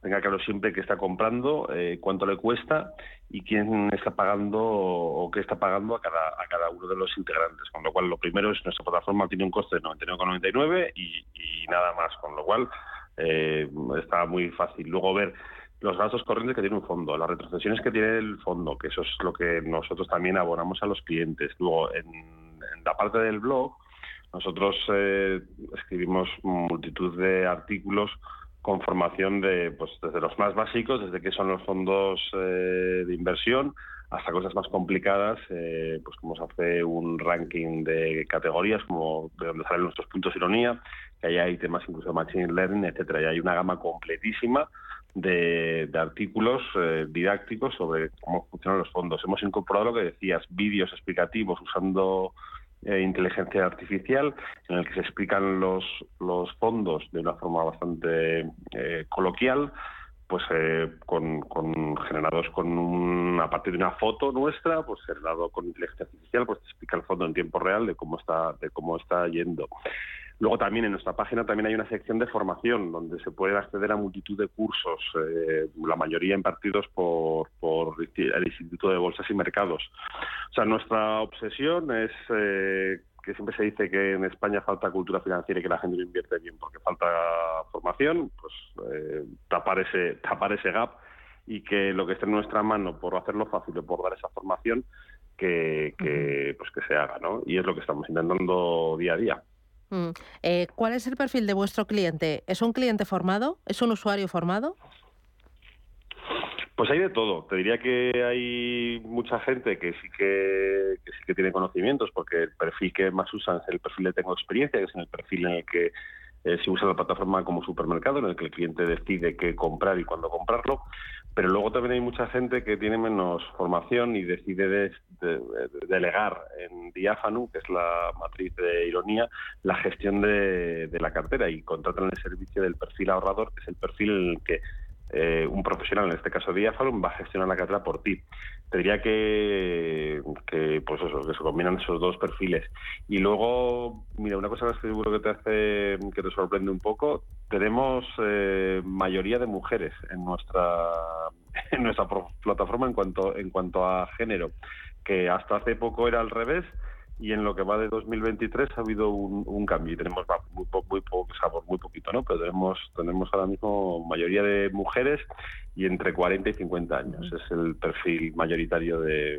tenga claro siempre qué está comprando, eh, cuánto le cuesta y quién está pagando o qué está pagando a cada, a cada uno de los integrantes. Con lo cual, lo primero es nuestra plataforma tiene un coste de 99,99 y, y nada más. Con lo cual, eh, está muy fácil. Luego ver los gastos corrientes que tiene un fondo, las retrocesiones que tiene el fondo, que eso es lo que nosotros también abonamos a los clientes. Luego, en, la parte del blog, nosotros eh, escribimos multitud de artículos con formación de, pues, desde los más básicos, desde qué son los fondos eh, de inversión, hasta cosas más complicadas, eh, pues como se hace un ranking de categorías, como de donde salen nuestros puntos de ironía, que ahí hay temas incluso de machine learning, etcétera. Y hay una gama completísima de, artículos eh, didácticos sobre cómo funcionan los fondos. Hemos incorporado lo que decías, vídeos explicativos usando eh, inteligencia artificial, en el que se explican los, los fondos de una forma bastante eh, coloquial, pues eh, con, generados con una a partir de una foto nuestra, pues generado con inteligencia artificial, pues te explica el fondo en tiempo real de cómo está, de cómo está yendo. Luego también en nuestra página también hay una sección de formación donde se puede acceder a multitud de cursos, eh, la mayoría impartidos por, por, el Instituto de Bolsas y Mercados. O sea, nuestra obsesión es eh, que siempre se dice que en España falta cultura financiera y que la gente no invierte bien porque falta formación, pues eh, tapar, ese, tapar ese gap y que lo que esté en nuestra mano por hacerlo fácil o por dar esa formación que, que, pues que se haga, ¿no? Y es lo que estamos intentando día a día. Mm. Eh, ¿Cuál es el perfil de vuestro cliente? ¿Es un cliente formado? ¿Es un usuario formado? Pues hay de todo. Te diría que hay mucha gente que sí que, sí que tiene conocimientos, porque el perfil que más usan es el perfil de tengo experiencia, que es en el perfil en el que eh, usa la plataforma como supermercado, en el que el cliente decide qué comprar y cuándo comprarlo. Pero luego también hay mucha gente que tiene menos formación y decide delegar en Diáfano, que es la matriz de ironía, la gestión de, de la cartera y contratan el servicio del perfil ahorrador, que es el perfil en el que eh, un profesional, en este caso Diafalum, va a gestionar la cartera por ti. Te diría que, que, pues eso, que se combinan esos dos perfiles. Y luego, mira, una cosa que seguro que te hace, que te sorprende un poco, tenemos eh, mayoría de mujeres en nuestra en nuestra plataforma en cuanto en cuanto a género, que hasta hace poco era al revés y en lo que va de 2023 ha habido un, cambio y tenemos muy, muy, poco, muy poquito, ¿no? Pero tenemos, tenemos ahora mismo mayoría de mujeres y entre 40 y 50 años. Es el perfil mayoritario de,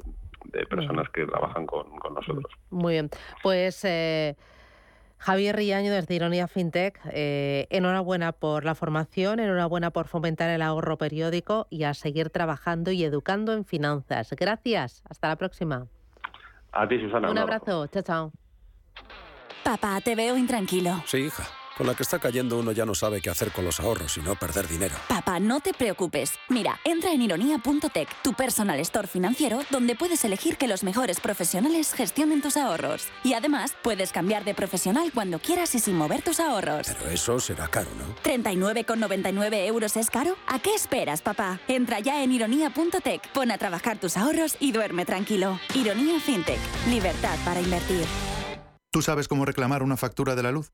personas que trabajan con, nosotros. Muy bien. Pues... Eh... Javier Riaño desde Ironía FinTech, eh, enhorabuena por la formación, enhorabuena por fomentar el ahorro periódico y a seguir trabajando y educando en finanzas. Gracias, hasta la próxima. A ti, Susana. Un abrazo. Chao, chao. Papá, te veo intranquilo. Sí, hija. Con la que está cayendo uno ya no sabe qué hacer con los ahorros y no perder dinero. Papá, no te preocupes. Mira, entra en ironía.tech, tu personal store financiero, donde puedes elegir que los mejores profesionales gestionen tus ahorros. Y además, puedes cambiar de profesional cuando quieras y sin mover tus ahorros. Pero eso será caro, ¿no? ¿39,99 euros es caro? ¿A qué esperas, papá? Entra ya en ironía.tech, pon a trabajar tus ahorros y duerme tranquilo. Ironía FinTech, libertad para invertir. ¿Tú sabes cómo reclamar una factura de la luz?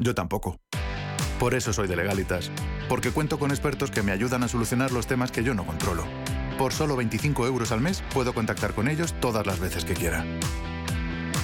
Yo tampoco. Por eso soy de Legalitas, porque cuento con expertos que me ayudan a solucionar los temas que yo no controlo. Por solo 25 euros al mes puedo contactar con ellos todas las veces que quiera.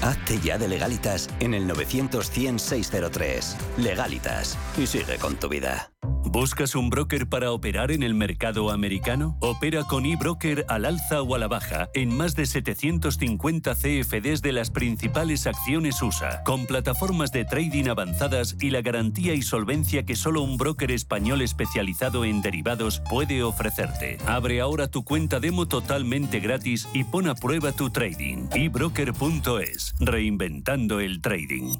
Hazte ya de Legalitas en el 900 603 Legalitas y sigue con tu vida. ¿Buscas un broker para operar en el mercado americano? Opera con eBroker al alza o a la baja en más de 750 CFDs de las principales acciones USA, con plataformas de trading avanzadas y la garantía y solvencia que solo un broker español especializado en derivados puede ofrecerte. Abre ahora tu cuenta demo totalmente gratis y pon a prueba tu trading. ebroker.es, reinventando el trading.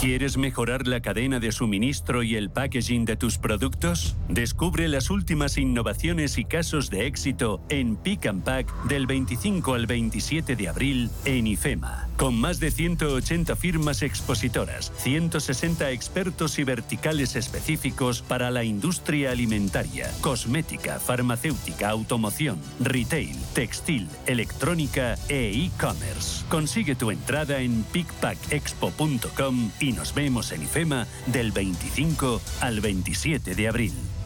¿Quieres mejorar la cadena de suministro y el packaging de tus productos? Descubre las últimas innovaciones y casos de éxito en Pick and Pack del 25 al 27 de abril en IFEMA. Con más de 180 firmas expositoras, 160 expertos y verticales específicos para la industria alimentaria, cosmética, farmacéutica, automoción, retail, textil, electrónica e e-commerce. Consigue tu entrada en pickpackexpo.com y y nos vemos en IFEMA del 25 al 27 de abril.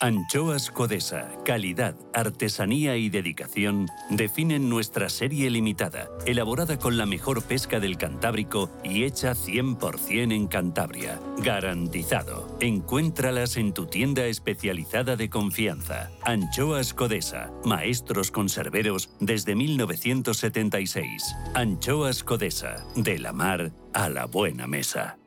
Anchoas Codesa, calidad, artesanía y dedicación definen nuestra serie limitada, elaborada con la mejor pesca del Cantábrico y hecha 100% en Cantabria. Garantizado. Encuéntralas en tu tienda especializada de confianza. Anchoas Codesa, maestros conserveros desde 1976. Anchoas Codesa, de la mar a la buena mesa.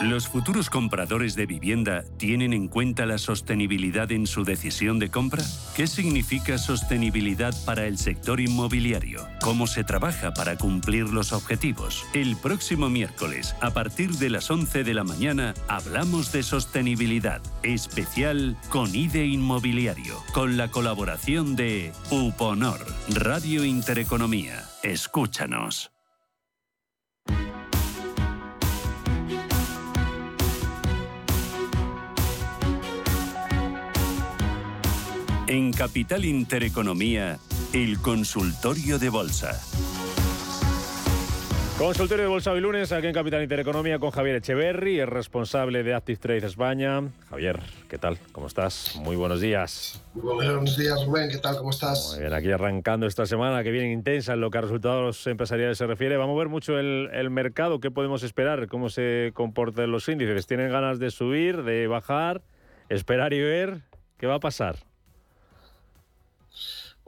¿Los futuros compradores de vivienda tienen en cuenta la sostenibilidad en su decisión de compra? ¿Qué significa sostenibilidad para el sector inmobiliario? ¿Cómo se trabaja para cumplir los objetivos? El próximo miércoles, a partir de las 11 de la mañana, hablamos de sostenibilidad, especial con IDE Inmobiliario, con la colaboración de UPONOR, Radio Intereconomía. Escúchanos. En Capital Intereconomía, el consultorio de bolsa. Consultorio de Bolsa hoy lunes aquí en Capital Intereconomía con Javier Echeverry, el responsable de Active Trade España. Javier, ¿qué tal? ¿Cómo estás? Muy buenos días. Buenos días, Rubén. ¿Qué tal? ¿Cómo estás? Muy bien, aquí arrancando esta semana que viene intensa en lo que a resultados empresariales se refiere. Vamos a ver mucho el, el mercado, qué podemos esperar, cómo se comportan los índices. ¿Tienen ganas de subir, de bajar, esperar y ver qué va a pasar?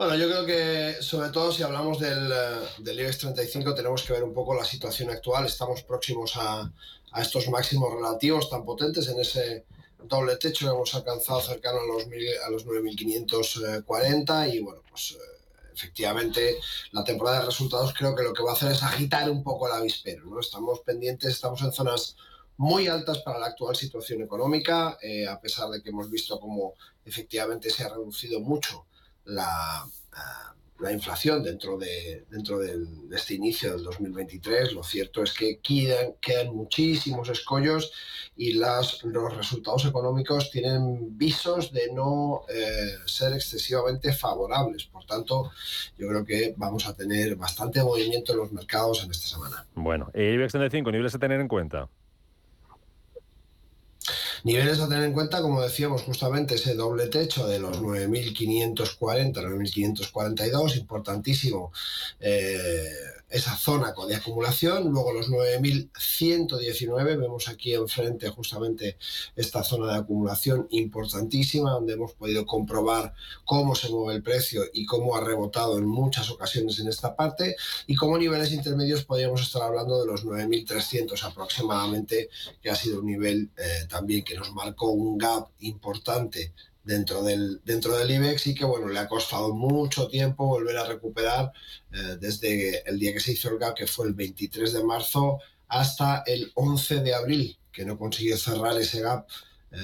Bueno, yo creo que sobre todo si hablamos del, eh, del IBEX 35 tenemos que ver un poco la situación actual. Estamos próximos a, a estos máximos relativos tan potentes en ese doble techo que hemos alcanzado cercano a los, mil- a los 9.540 y bueno, pues eh, efectivamente la temporada de resultados creo que lo que va a hacer es agitar un poco el avispero. ¿no? Estamos pendientes, estamos en zonas muy altas para la actual situación económica, eh, a pesar de que hemos visto cómo efectivamente se ha reducido mucho la, la inflación dentro, de, dentro del- de este inicio del 2023. Lo cierto es que quedan, quedan muchísimos escollos y las, los resultados económicos tienen visos de no eh, ser excesivamente favorables. Por tanto, yo creo que vamos a tener bastante movimiento en los mercados en esta semana. Bueno, el IBEX 35, niveles a tener en cuenta. Niveles a tener en cuenta, como decíamos, justamente ese doble techo de los 9.540, 9.542, importantísimo. Eh, esa zona de acumulación. Luego los 9.119, vemos aquí enfrente justamente esta zona de acumulación importantísima, donde hemos podido comprobar cómo se mueve el precio y cómo ha rebotado en muchas ocasiones en esta parte. Y como niveles intermedios podríamos estar hablando de los 9.300 aproximadamente, que ha sido un nivel eh, también que nos marcó un gap importante dentro del, dentro del IBEX y que bueno, le ha costado mucho tiempo volver a recuperar eh, desde el día que se hizo el gap, que fue el 23 de marzo, hasta el 11 de abril, que no consiguió cerrar ese gap. eh,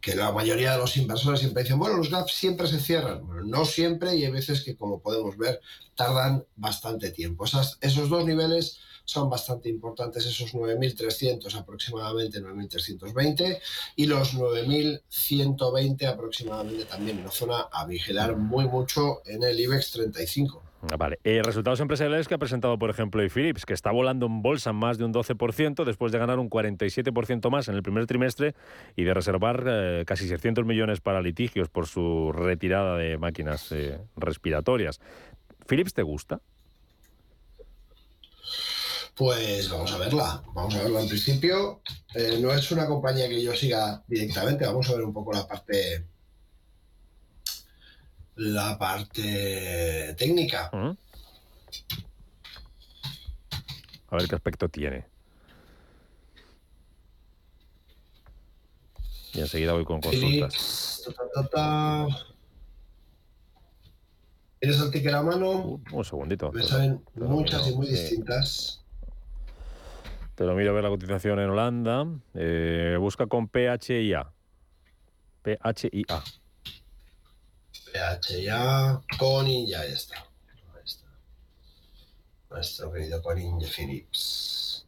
que la mayoría de los inversores siempre dicen, bueno, los gaps siempre se cierran. Bueno, no siempre y hay veces que, como podemos ver, tardan bastante tiempo. Esas- esos dos niveles son bastante importantes, esos 9.300 aproximadamente, 9.320 y los 9.120 aproximadamente también, una zona a vigilar muy mucho en el IBEX 35. Ah, Vale, eh, resultados empresariales que ha presentado, por ejemplo, y Philips, que está volando en bolsa más de un 12% después de ganar un 47% más en el primer trimestre y de reservar eh, casi 600 millones para litigios por su retirada de máquinas eh, respiratorias. ¿Philips te gusta? Pues vamos a verla, vamos a verla en principio. Eh, no es una compañía que yo siga directamente, vamos a ver un poco la parte la parte técnica. A ver qué aspecto tiene. Y enseguida voy con consultas. ¿Tienes el ticker a mano? Un segundito. Me salen muchas y muy distintas. Te lo miro a ver la cotización en Holanda. Eh, busca con PHIA. PHIA. PHA, Conin, ya está. Ahí está. Nuestro querido Conin de Philips.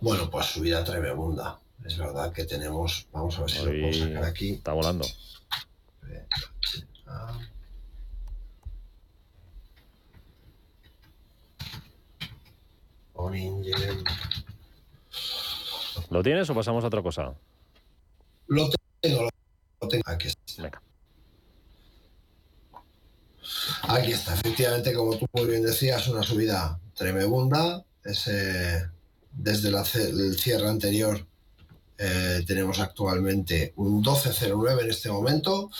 Bueno, pues subida tremenda. Es verdad que tenemos, vamos a ver si lo puedo Hoy sacar aquí. Está volando. ¿Lo tienes o pasamos a otra cosa? Lo tengo, lo tengo. Aquí está. Aquí está, efectivamente, como tú muy bien decías, una subida tremenda. Ese, desde el cierre anterior eh, tenemos actualmente un 12.09 en este momento.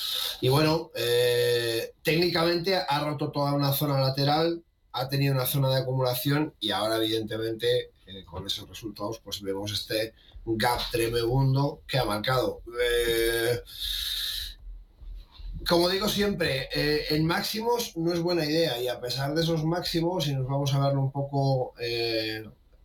Y bueno, eh, técnicamente ha roto toda una zona lateral, ha tenido una zona de acumulación y ahora evidentemente eh, con esos resultados pues vemos este gap tremendo que ha marcado. como digo siempre, en máximos no es buena idea y a pesar de esos máximos, y nos vamos a verlo un poco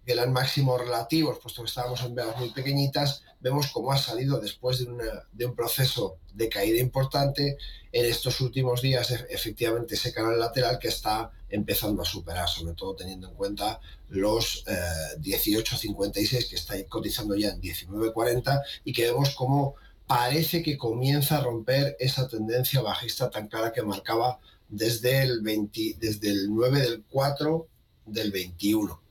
que eran máximos relativos, puesto que estábamos en velas muy pequeñitas, vemos cómo ha salido después de, un proceso de caída importante en estos últimos días, efectivamente, ese canal lateral que está empezando a superar, sobre todo teniendo en cuenta los 18.56 eh, que está cotizando ya en 19.40 y que vemos cómo parece que comienza a romper esa tendencia bajista tan clara que marcaba desde el, 20, desde el 9 del 4 del 21.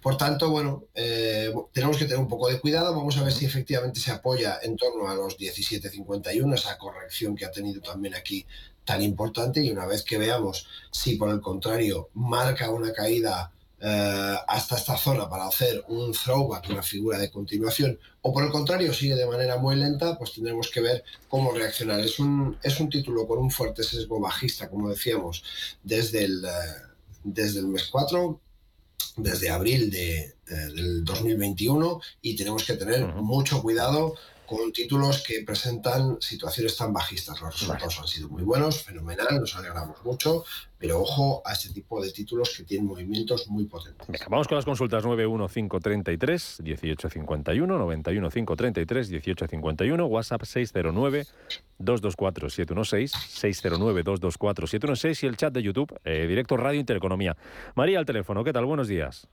Por tanto, bueno, eh, tenemos que tener un poco de cuidado. Vamos a ver si efectivamente se apoya en torno a los 17.51, esa corrección que ha tenido también aquí tan importante. Y una vez que veamos si por el contrario marca una caída eh, hasta esta zona para hacer un throwback, una figura de continuación, o por el contrario sigue de manera muy lenta, pues tendremos que ver cómo reaccionar. Es un, es un título con un fuerte sesgo bajista, como decíamos, desde el, eh, desde el mes 4 desde abril de, eh, del 2021 y tenemos que tener mucho cuidado con títulos que presentan situaciones tan bajistas. Los resultados han sido muy buenos, fenomenal, nos alegramos mucho, pero ojo a este tipo de títulos que tienen movimientos muy potentes. vamos con las consultas 91533 1851, 91533 1851, WhatsApp 609 224 716, 609 224 716 y el chat de YouTube, eh, directo Radio Intereconomía. María al teléfono, ¿qué tal? Buenos días.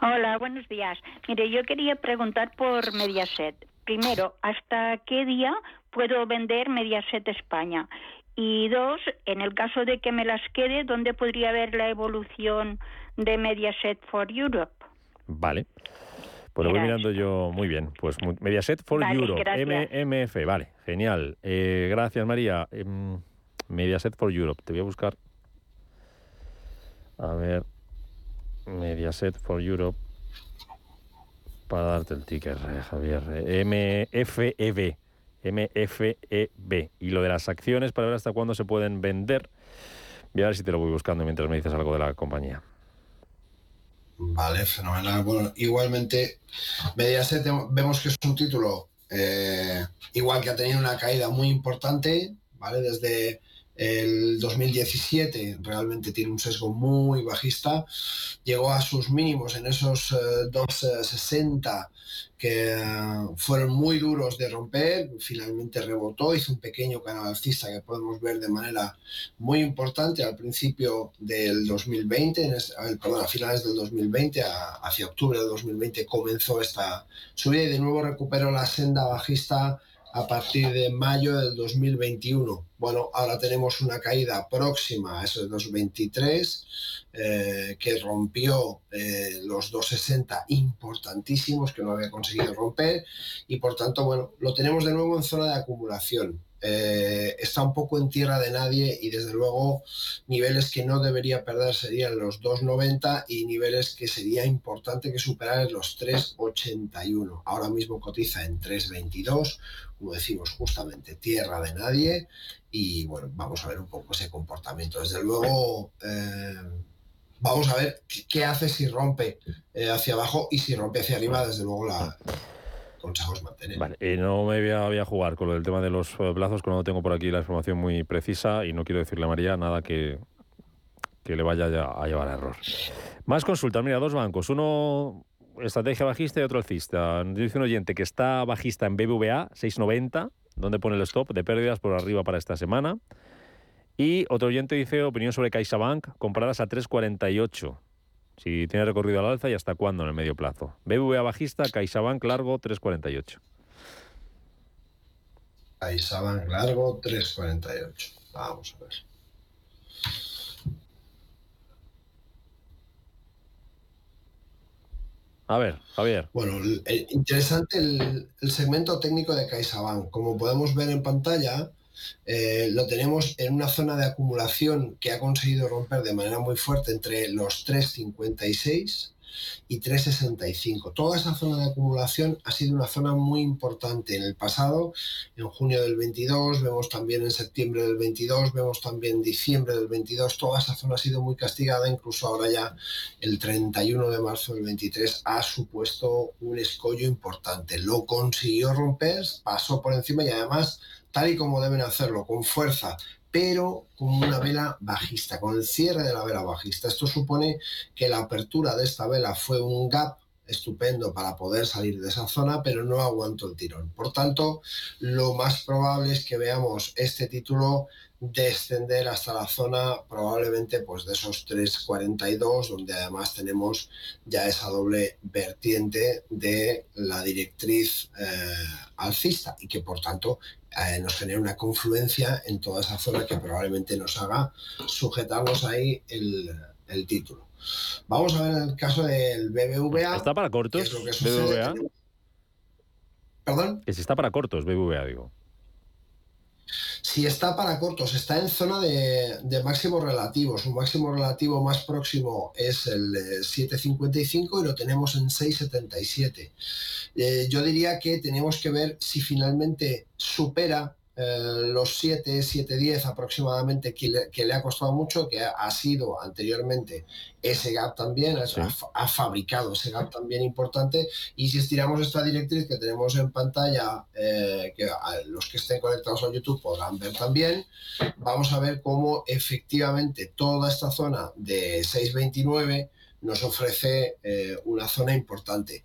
Hola, buenos días. Mire, yo quería preguntar por Mediaset. Primero, ¿hasta qué día puedo vender Mediaset España? Y dos, en el caso de que me las quede, ¿dónde podría ver la evolución de Mediaset for Europe? Vale. Pues lo voy mirando yo muy bien. Pues Mediaset for Europe, MMF, vale, genial. Eh, gracias María. Em, Mediaset for Europe, te voy a buscar. A ver, Mediaset for Europe para darte el ticket, eh, Javier. MFEB. MFEB. Y lo de las acciones para ver hasta cuándo se pueden vender. Voy a ver si te lo voy buscando mientras me dices algo de la compañía. Vale, fenomenal. Bueno, igualmente, Mediaset vemos que es un título eh, igual que ha tenido una caída muy importante, ¿vale? Desde el 2017 realmente tiene un sesgo muy bajista, llegó a sus mínimos en esos 260 eh, que eh, fueron muy duros de romper, finalmente rebotó, hizo un pequeño canal alcista que podemos ver de manera muy importante al principio del 2020, perdón, a finales del 2020, hacia octubre del 2020 comenzó esta subida y de nuevo recuperó la senda bajista a partir de mayo del 2021. Bueno, ahora tenemos una caída próxima a esos 223 eh, que rompió eh, los 260 importantísimos que no había conseguido romper y por tanto, bueno, lo tenemos de nuevo en zona de acumulación. Eh, está un poco en tierra de nadie y desde luego niveles que no debería perder serían los 2,90 y niveles que sería importante que superar los 3,81. Ahora mismo cotiza en 3,22, como decimos justamente tierra de nadie y bueno, vamos a ver un poco ese comportamiento. Desde luego... Eh, vamos a ver qué hace si rompe eh, hacia abajo y si rompe hacia arriba, desde luego la, consejos mantener. Vale, y no me voy a, jugar con del tema de los eh, plazos, que no tengo por aquí la información muy precisa y no quiero decirle a María nada que, que le vaya a llevar a error. Más consultas, mira, dos bancos, uno estrategia bajista y otro alcista. Dice un oyente que está bajista en BBVA, 690, donde pone el stop de pérdidas por arriba para esta semana. Y otro oyente dice opinión sobre CaixaBank, compradas a 348. Si tiene recorrido al alza y hasta cuándo en el medio plazo. BBVA bajista, CaixaBank largo 348. CaixaBank largo 348. Vamos a ver. A ver, Javier. Bueno, interesante el, segmento técnico de CaixaBank. Como podemos ver en pantalla, eh, lo tenemos en una zona de acumulación que ha conseguido romper de manera muy fuerte entre los 3,56 y 3,65. Toda esa zona de acumulación ha sido una zona muy importante en el pasado, en junio del 22, vemos también en septiembre del 22, vemos también diciembre del 22, toda esa zona ha sido muy castigada, incluso ahora ya el 31 de marzo del 23 ha supuesto un escollo importante. Lo consiguió romper, pasó por encima y además tal y como deben hacerlo, con fuerza, pero con una vela bajista, con el cierre de la vela bajista. Esto supone que la apertura de esta vela fue un gap estupendo para poder salir de esa zona, pero no aguantó el tirón. Por tanto, lo más probable es que veamos este título descender hasta la zona probablemente pues de esos 3.42 donde además tenemos ya esa doble vertiente de la directriz eh, alcista y que por tanto eh, nos genera una confluencia en toda esa zona que probablemente nos haga sujetarnos ahí el, título. Vamos a ver el caso del BBVA. ¿Está para cortos? BBVA. ¿Perdón? Que si está para cortos, BBVA, digo. Si está para cortos, está en zona de, máximos relativos. Su máximo relativo más próximo es el 7,55 y lo tenemos en 6,77. Eh, yo diría que tenemos que ver si finalmente supera eh, los 7, 7, 10 aproximadamente que le, ha costado mucho, que ha, sido anteriormente ese gap también, ha, fabricado ese gap también importante. Y si estiramos esta directriz que tenemos en pantalla, eh, que los que estén conectados a YouTube podrán ver también, vamos a ver cómo efectivamente toda esta zona de 629 nos ofrece eh, una zona importante.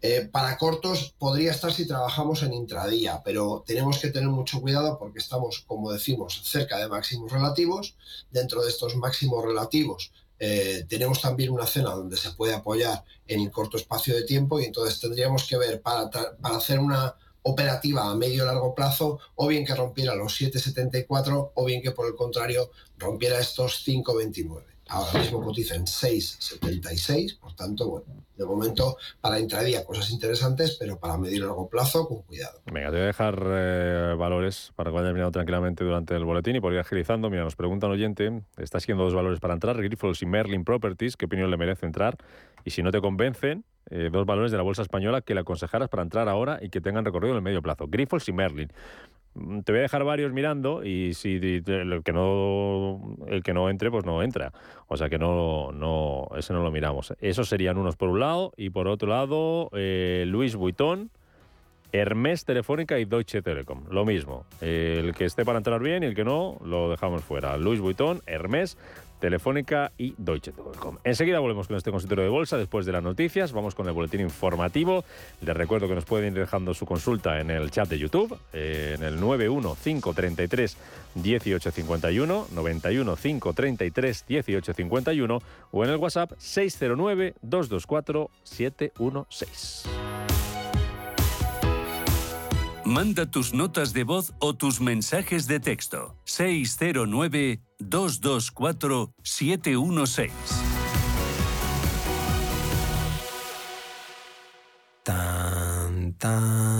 Eh, para cortos podría estar si trabajamos en intradía, pero tenemos que tener mucho cuidado porque estamos, como decimos, cerca de máximos relativos. Dentro de estos máximos relativos eh, tenemos también una zona donde se puede apoyar en el corto espacio de tiempo y entonces tendríamos que ver para, para hacer una operativa a medio largo plazo, o bien que rompiera los 7,74 o bien que por el contrario rompiera estos 5,29 ahora mismo cotiza en 6,76, por tanto, bueno, de momento para intradía cosas interesantes, pero para medio y largo plazo con cuidado. Venga, te voy a dejar eh, valores para que vayas mirando tranquilamente durante el boletín y por ir agilizando. Mira, nos pregunta un oyente, está siguiendo dos valores para entrar, Grifols y Merlin Properties, ¿qué opinión le merece entrar? Y si no te convencen, eh, dos valores de la bolsa española que le aconsejaras para entrar ahora y que tengan recorrido en el medio plazo, Grifols y Merlin. Mm, te voy a dejar varios mirando y si el que no el que no entre pues no entra. O sea que no no ese no lo miramos. Esos serían unos por un lado y por otro lado eh, Luis Vuitton Hermes Telefónica y Deutsche Telekom. Lo mismo. El que esté para entrar bien y el que no lo dejamos fuera. Luis Vuitton Hermes Telefónica y Deutsche Telekom. Enseguida volvemos con este consultorio de bolsa después de las noticias. Vamos con el boletín informativo. Les recuerdo que nos pueden ir dejando su consulta en el chat de YouTube, en el 91533 1851, 91533 1851 o en el WhatsApp 609 224 716. Manda tus notas de voz o tus mensajes de texto. 609-224-716. Tan, tan.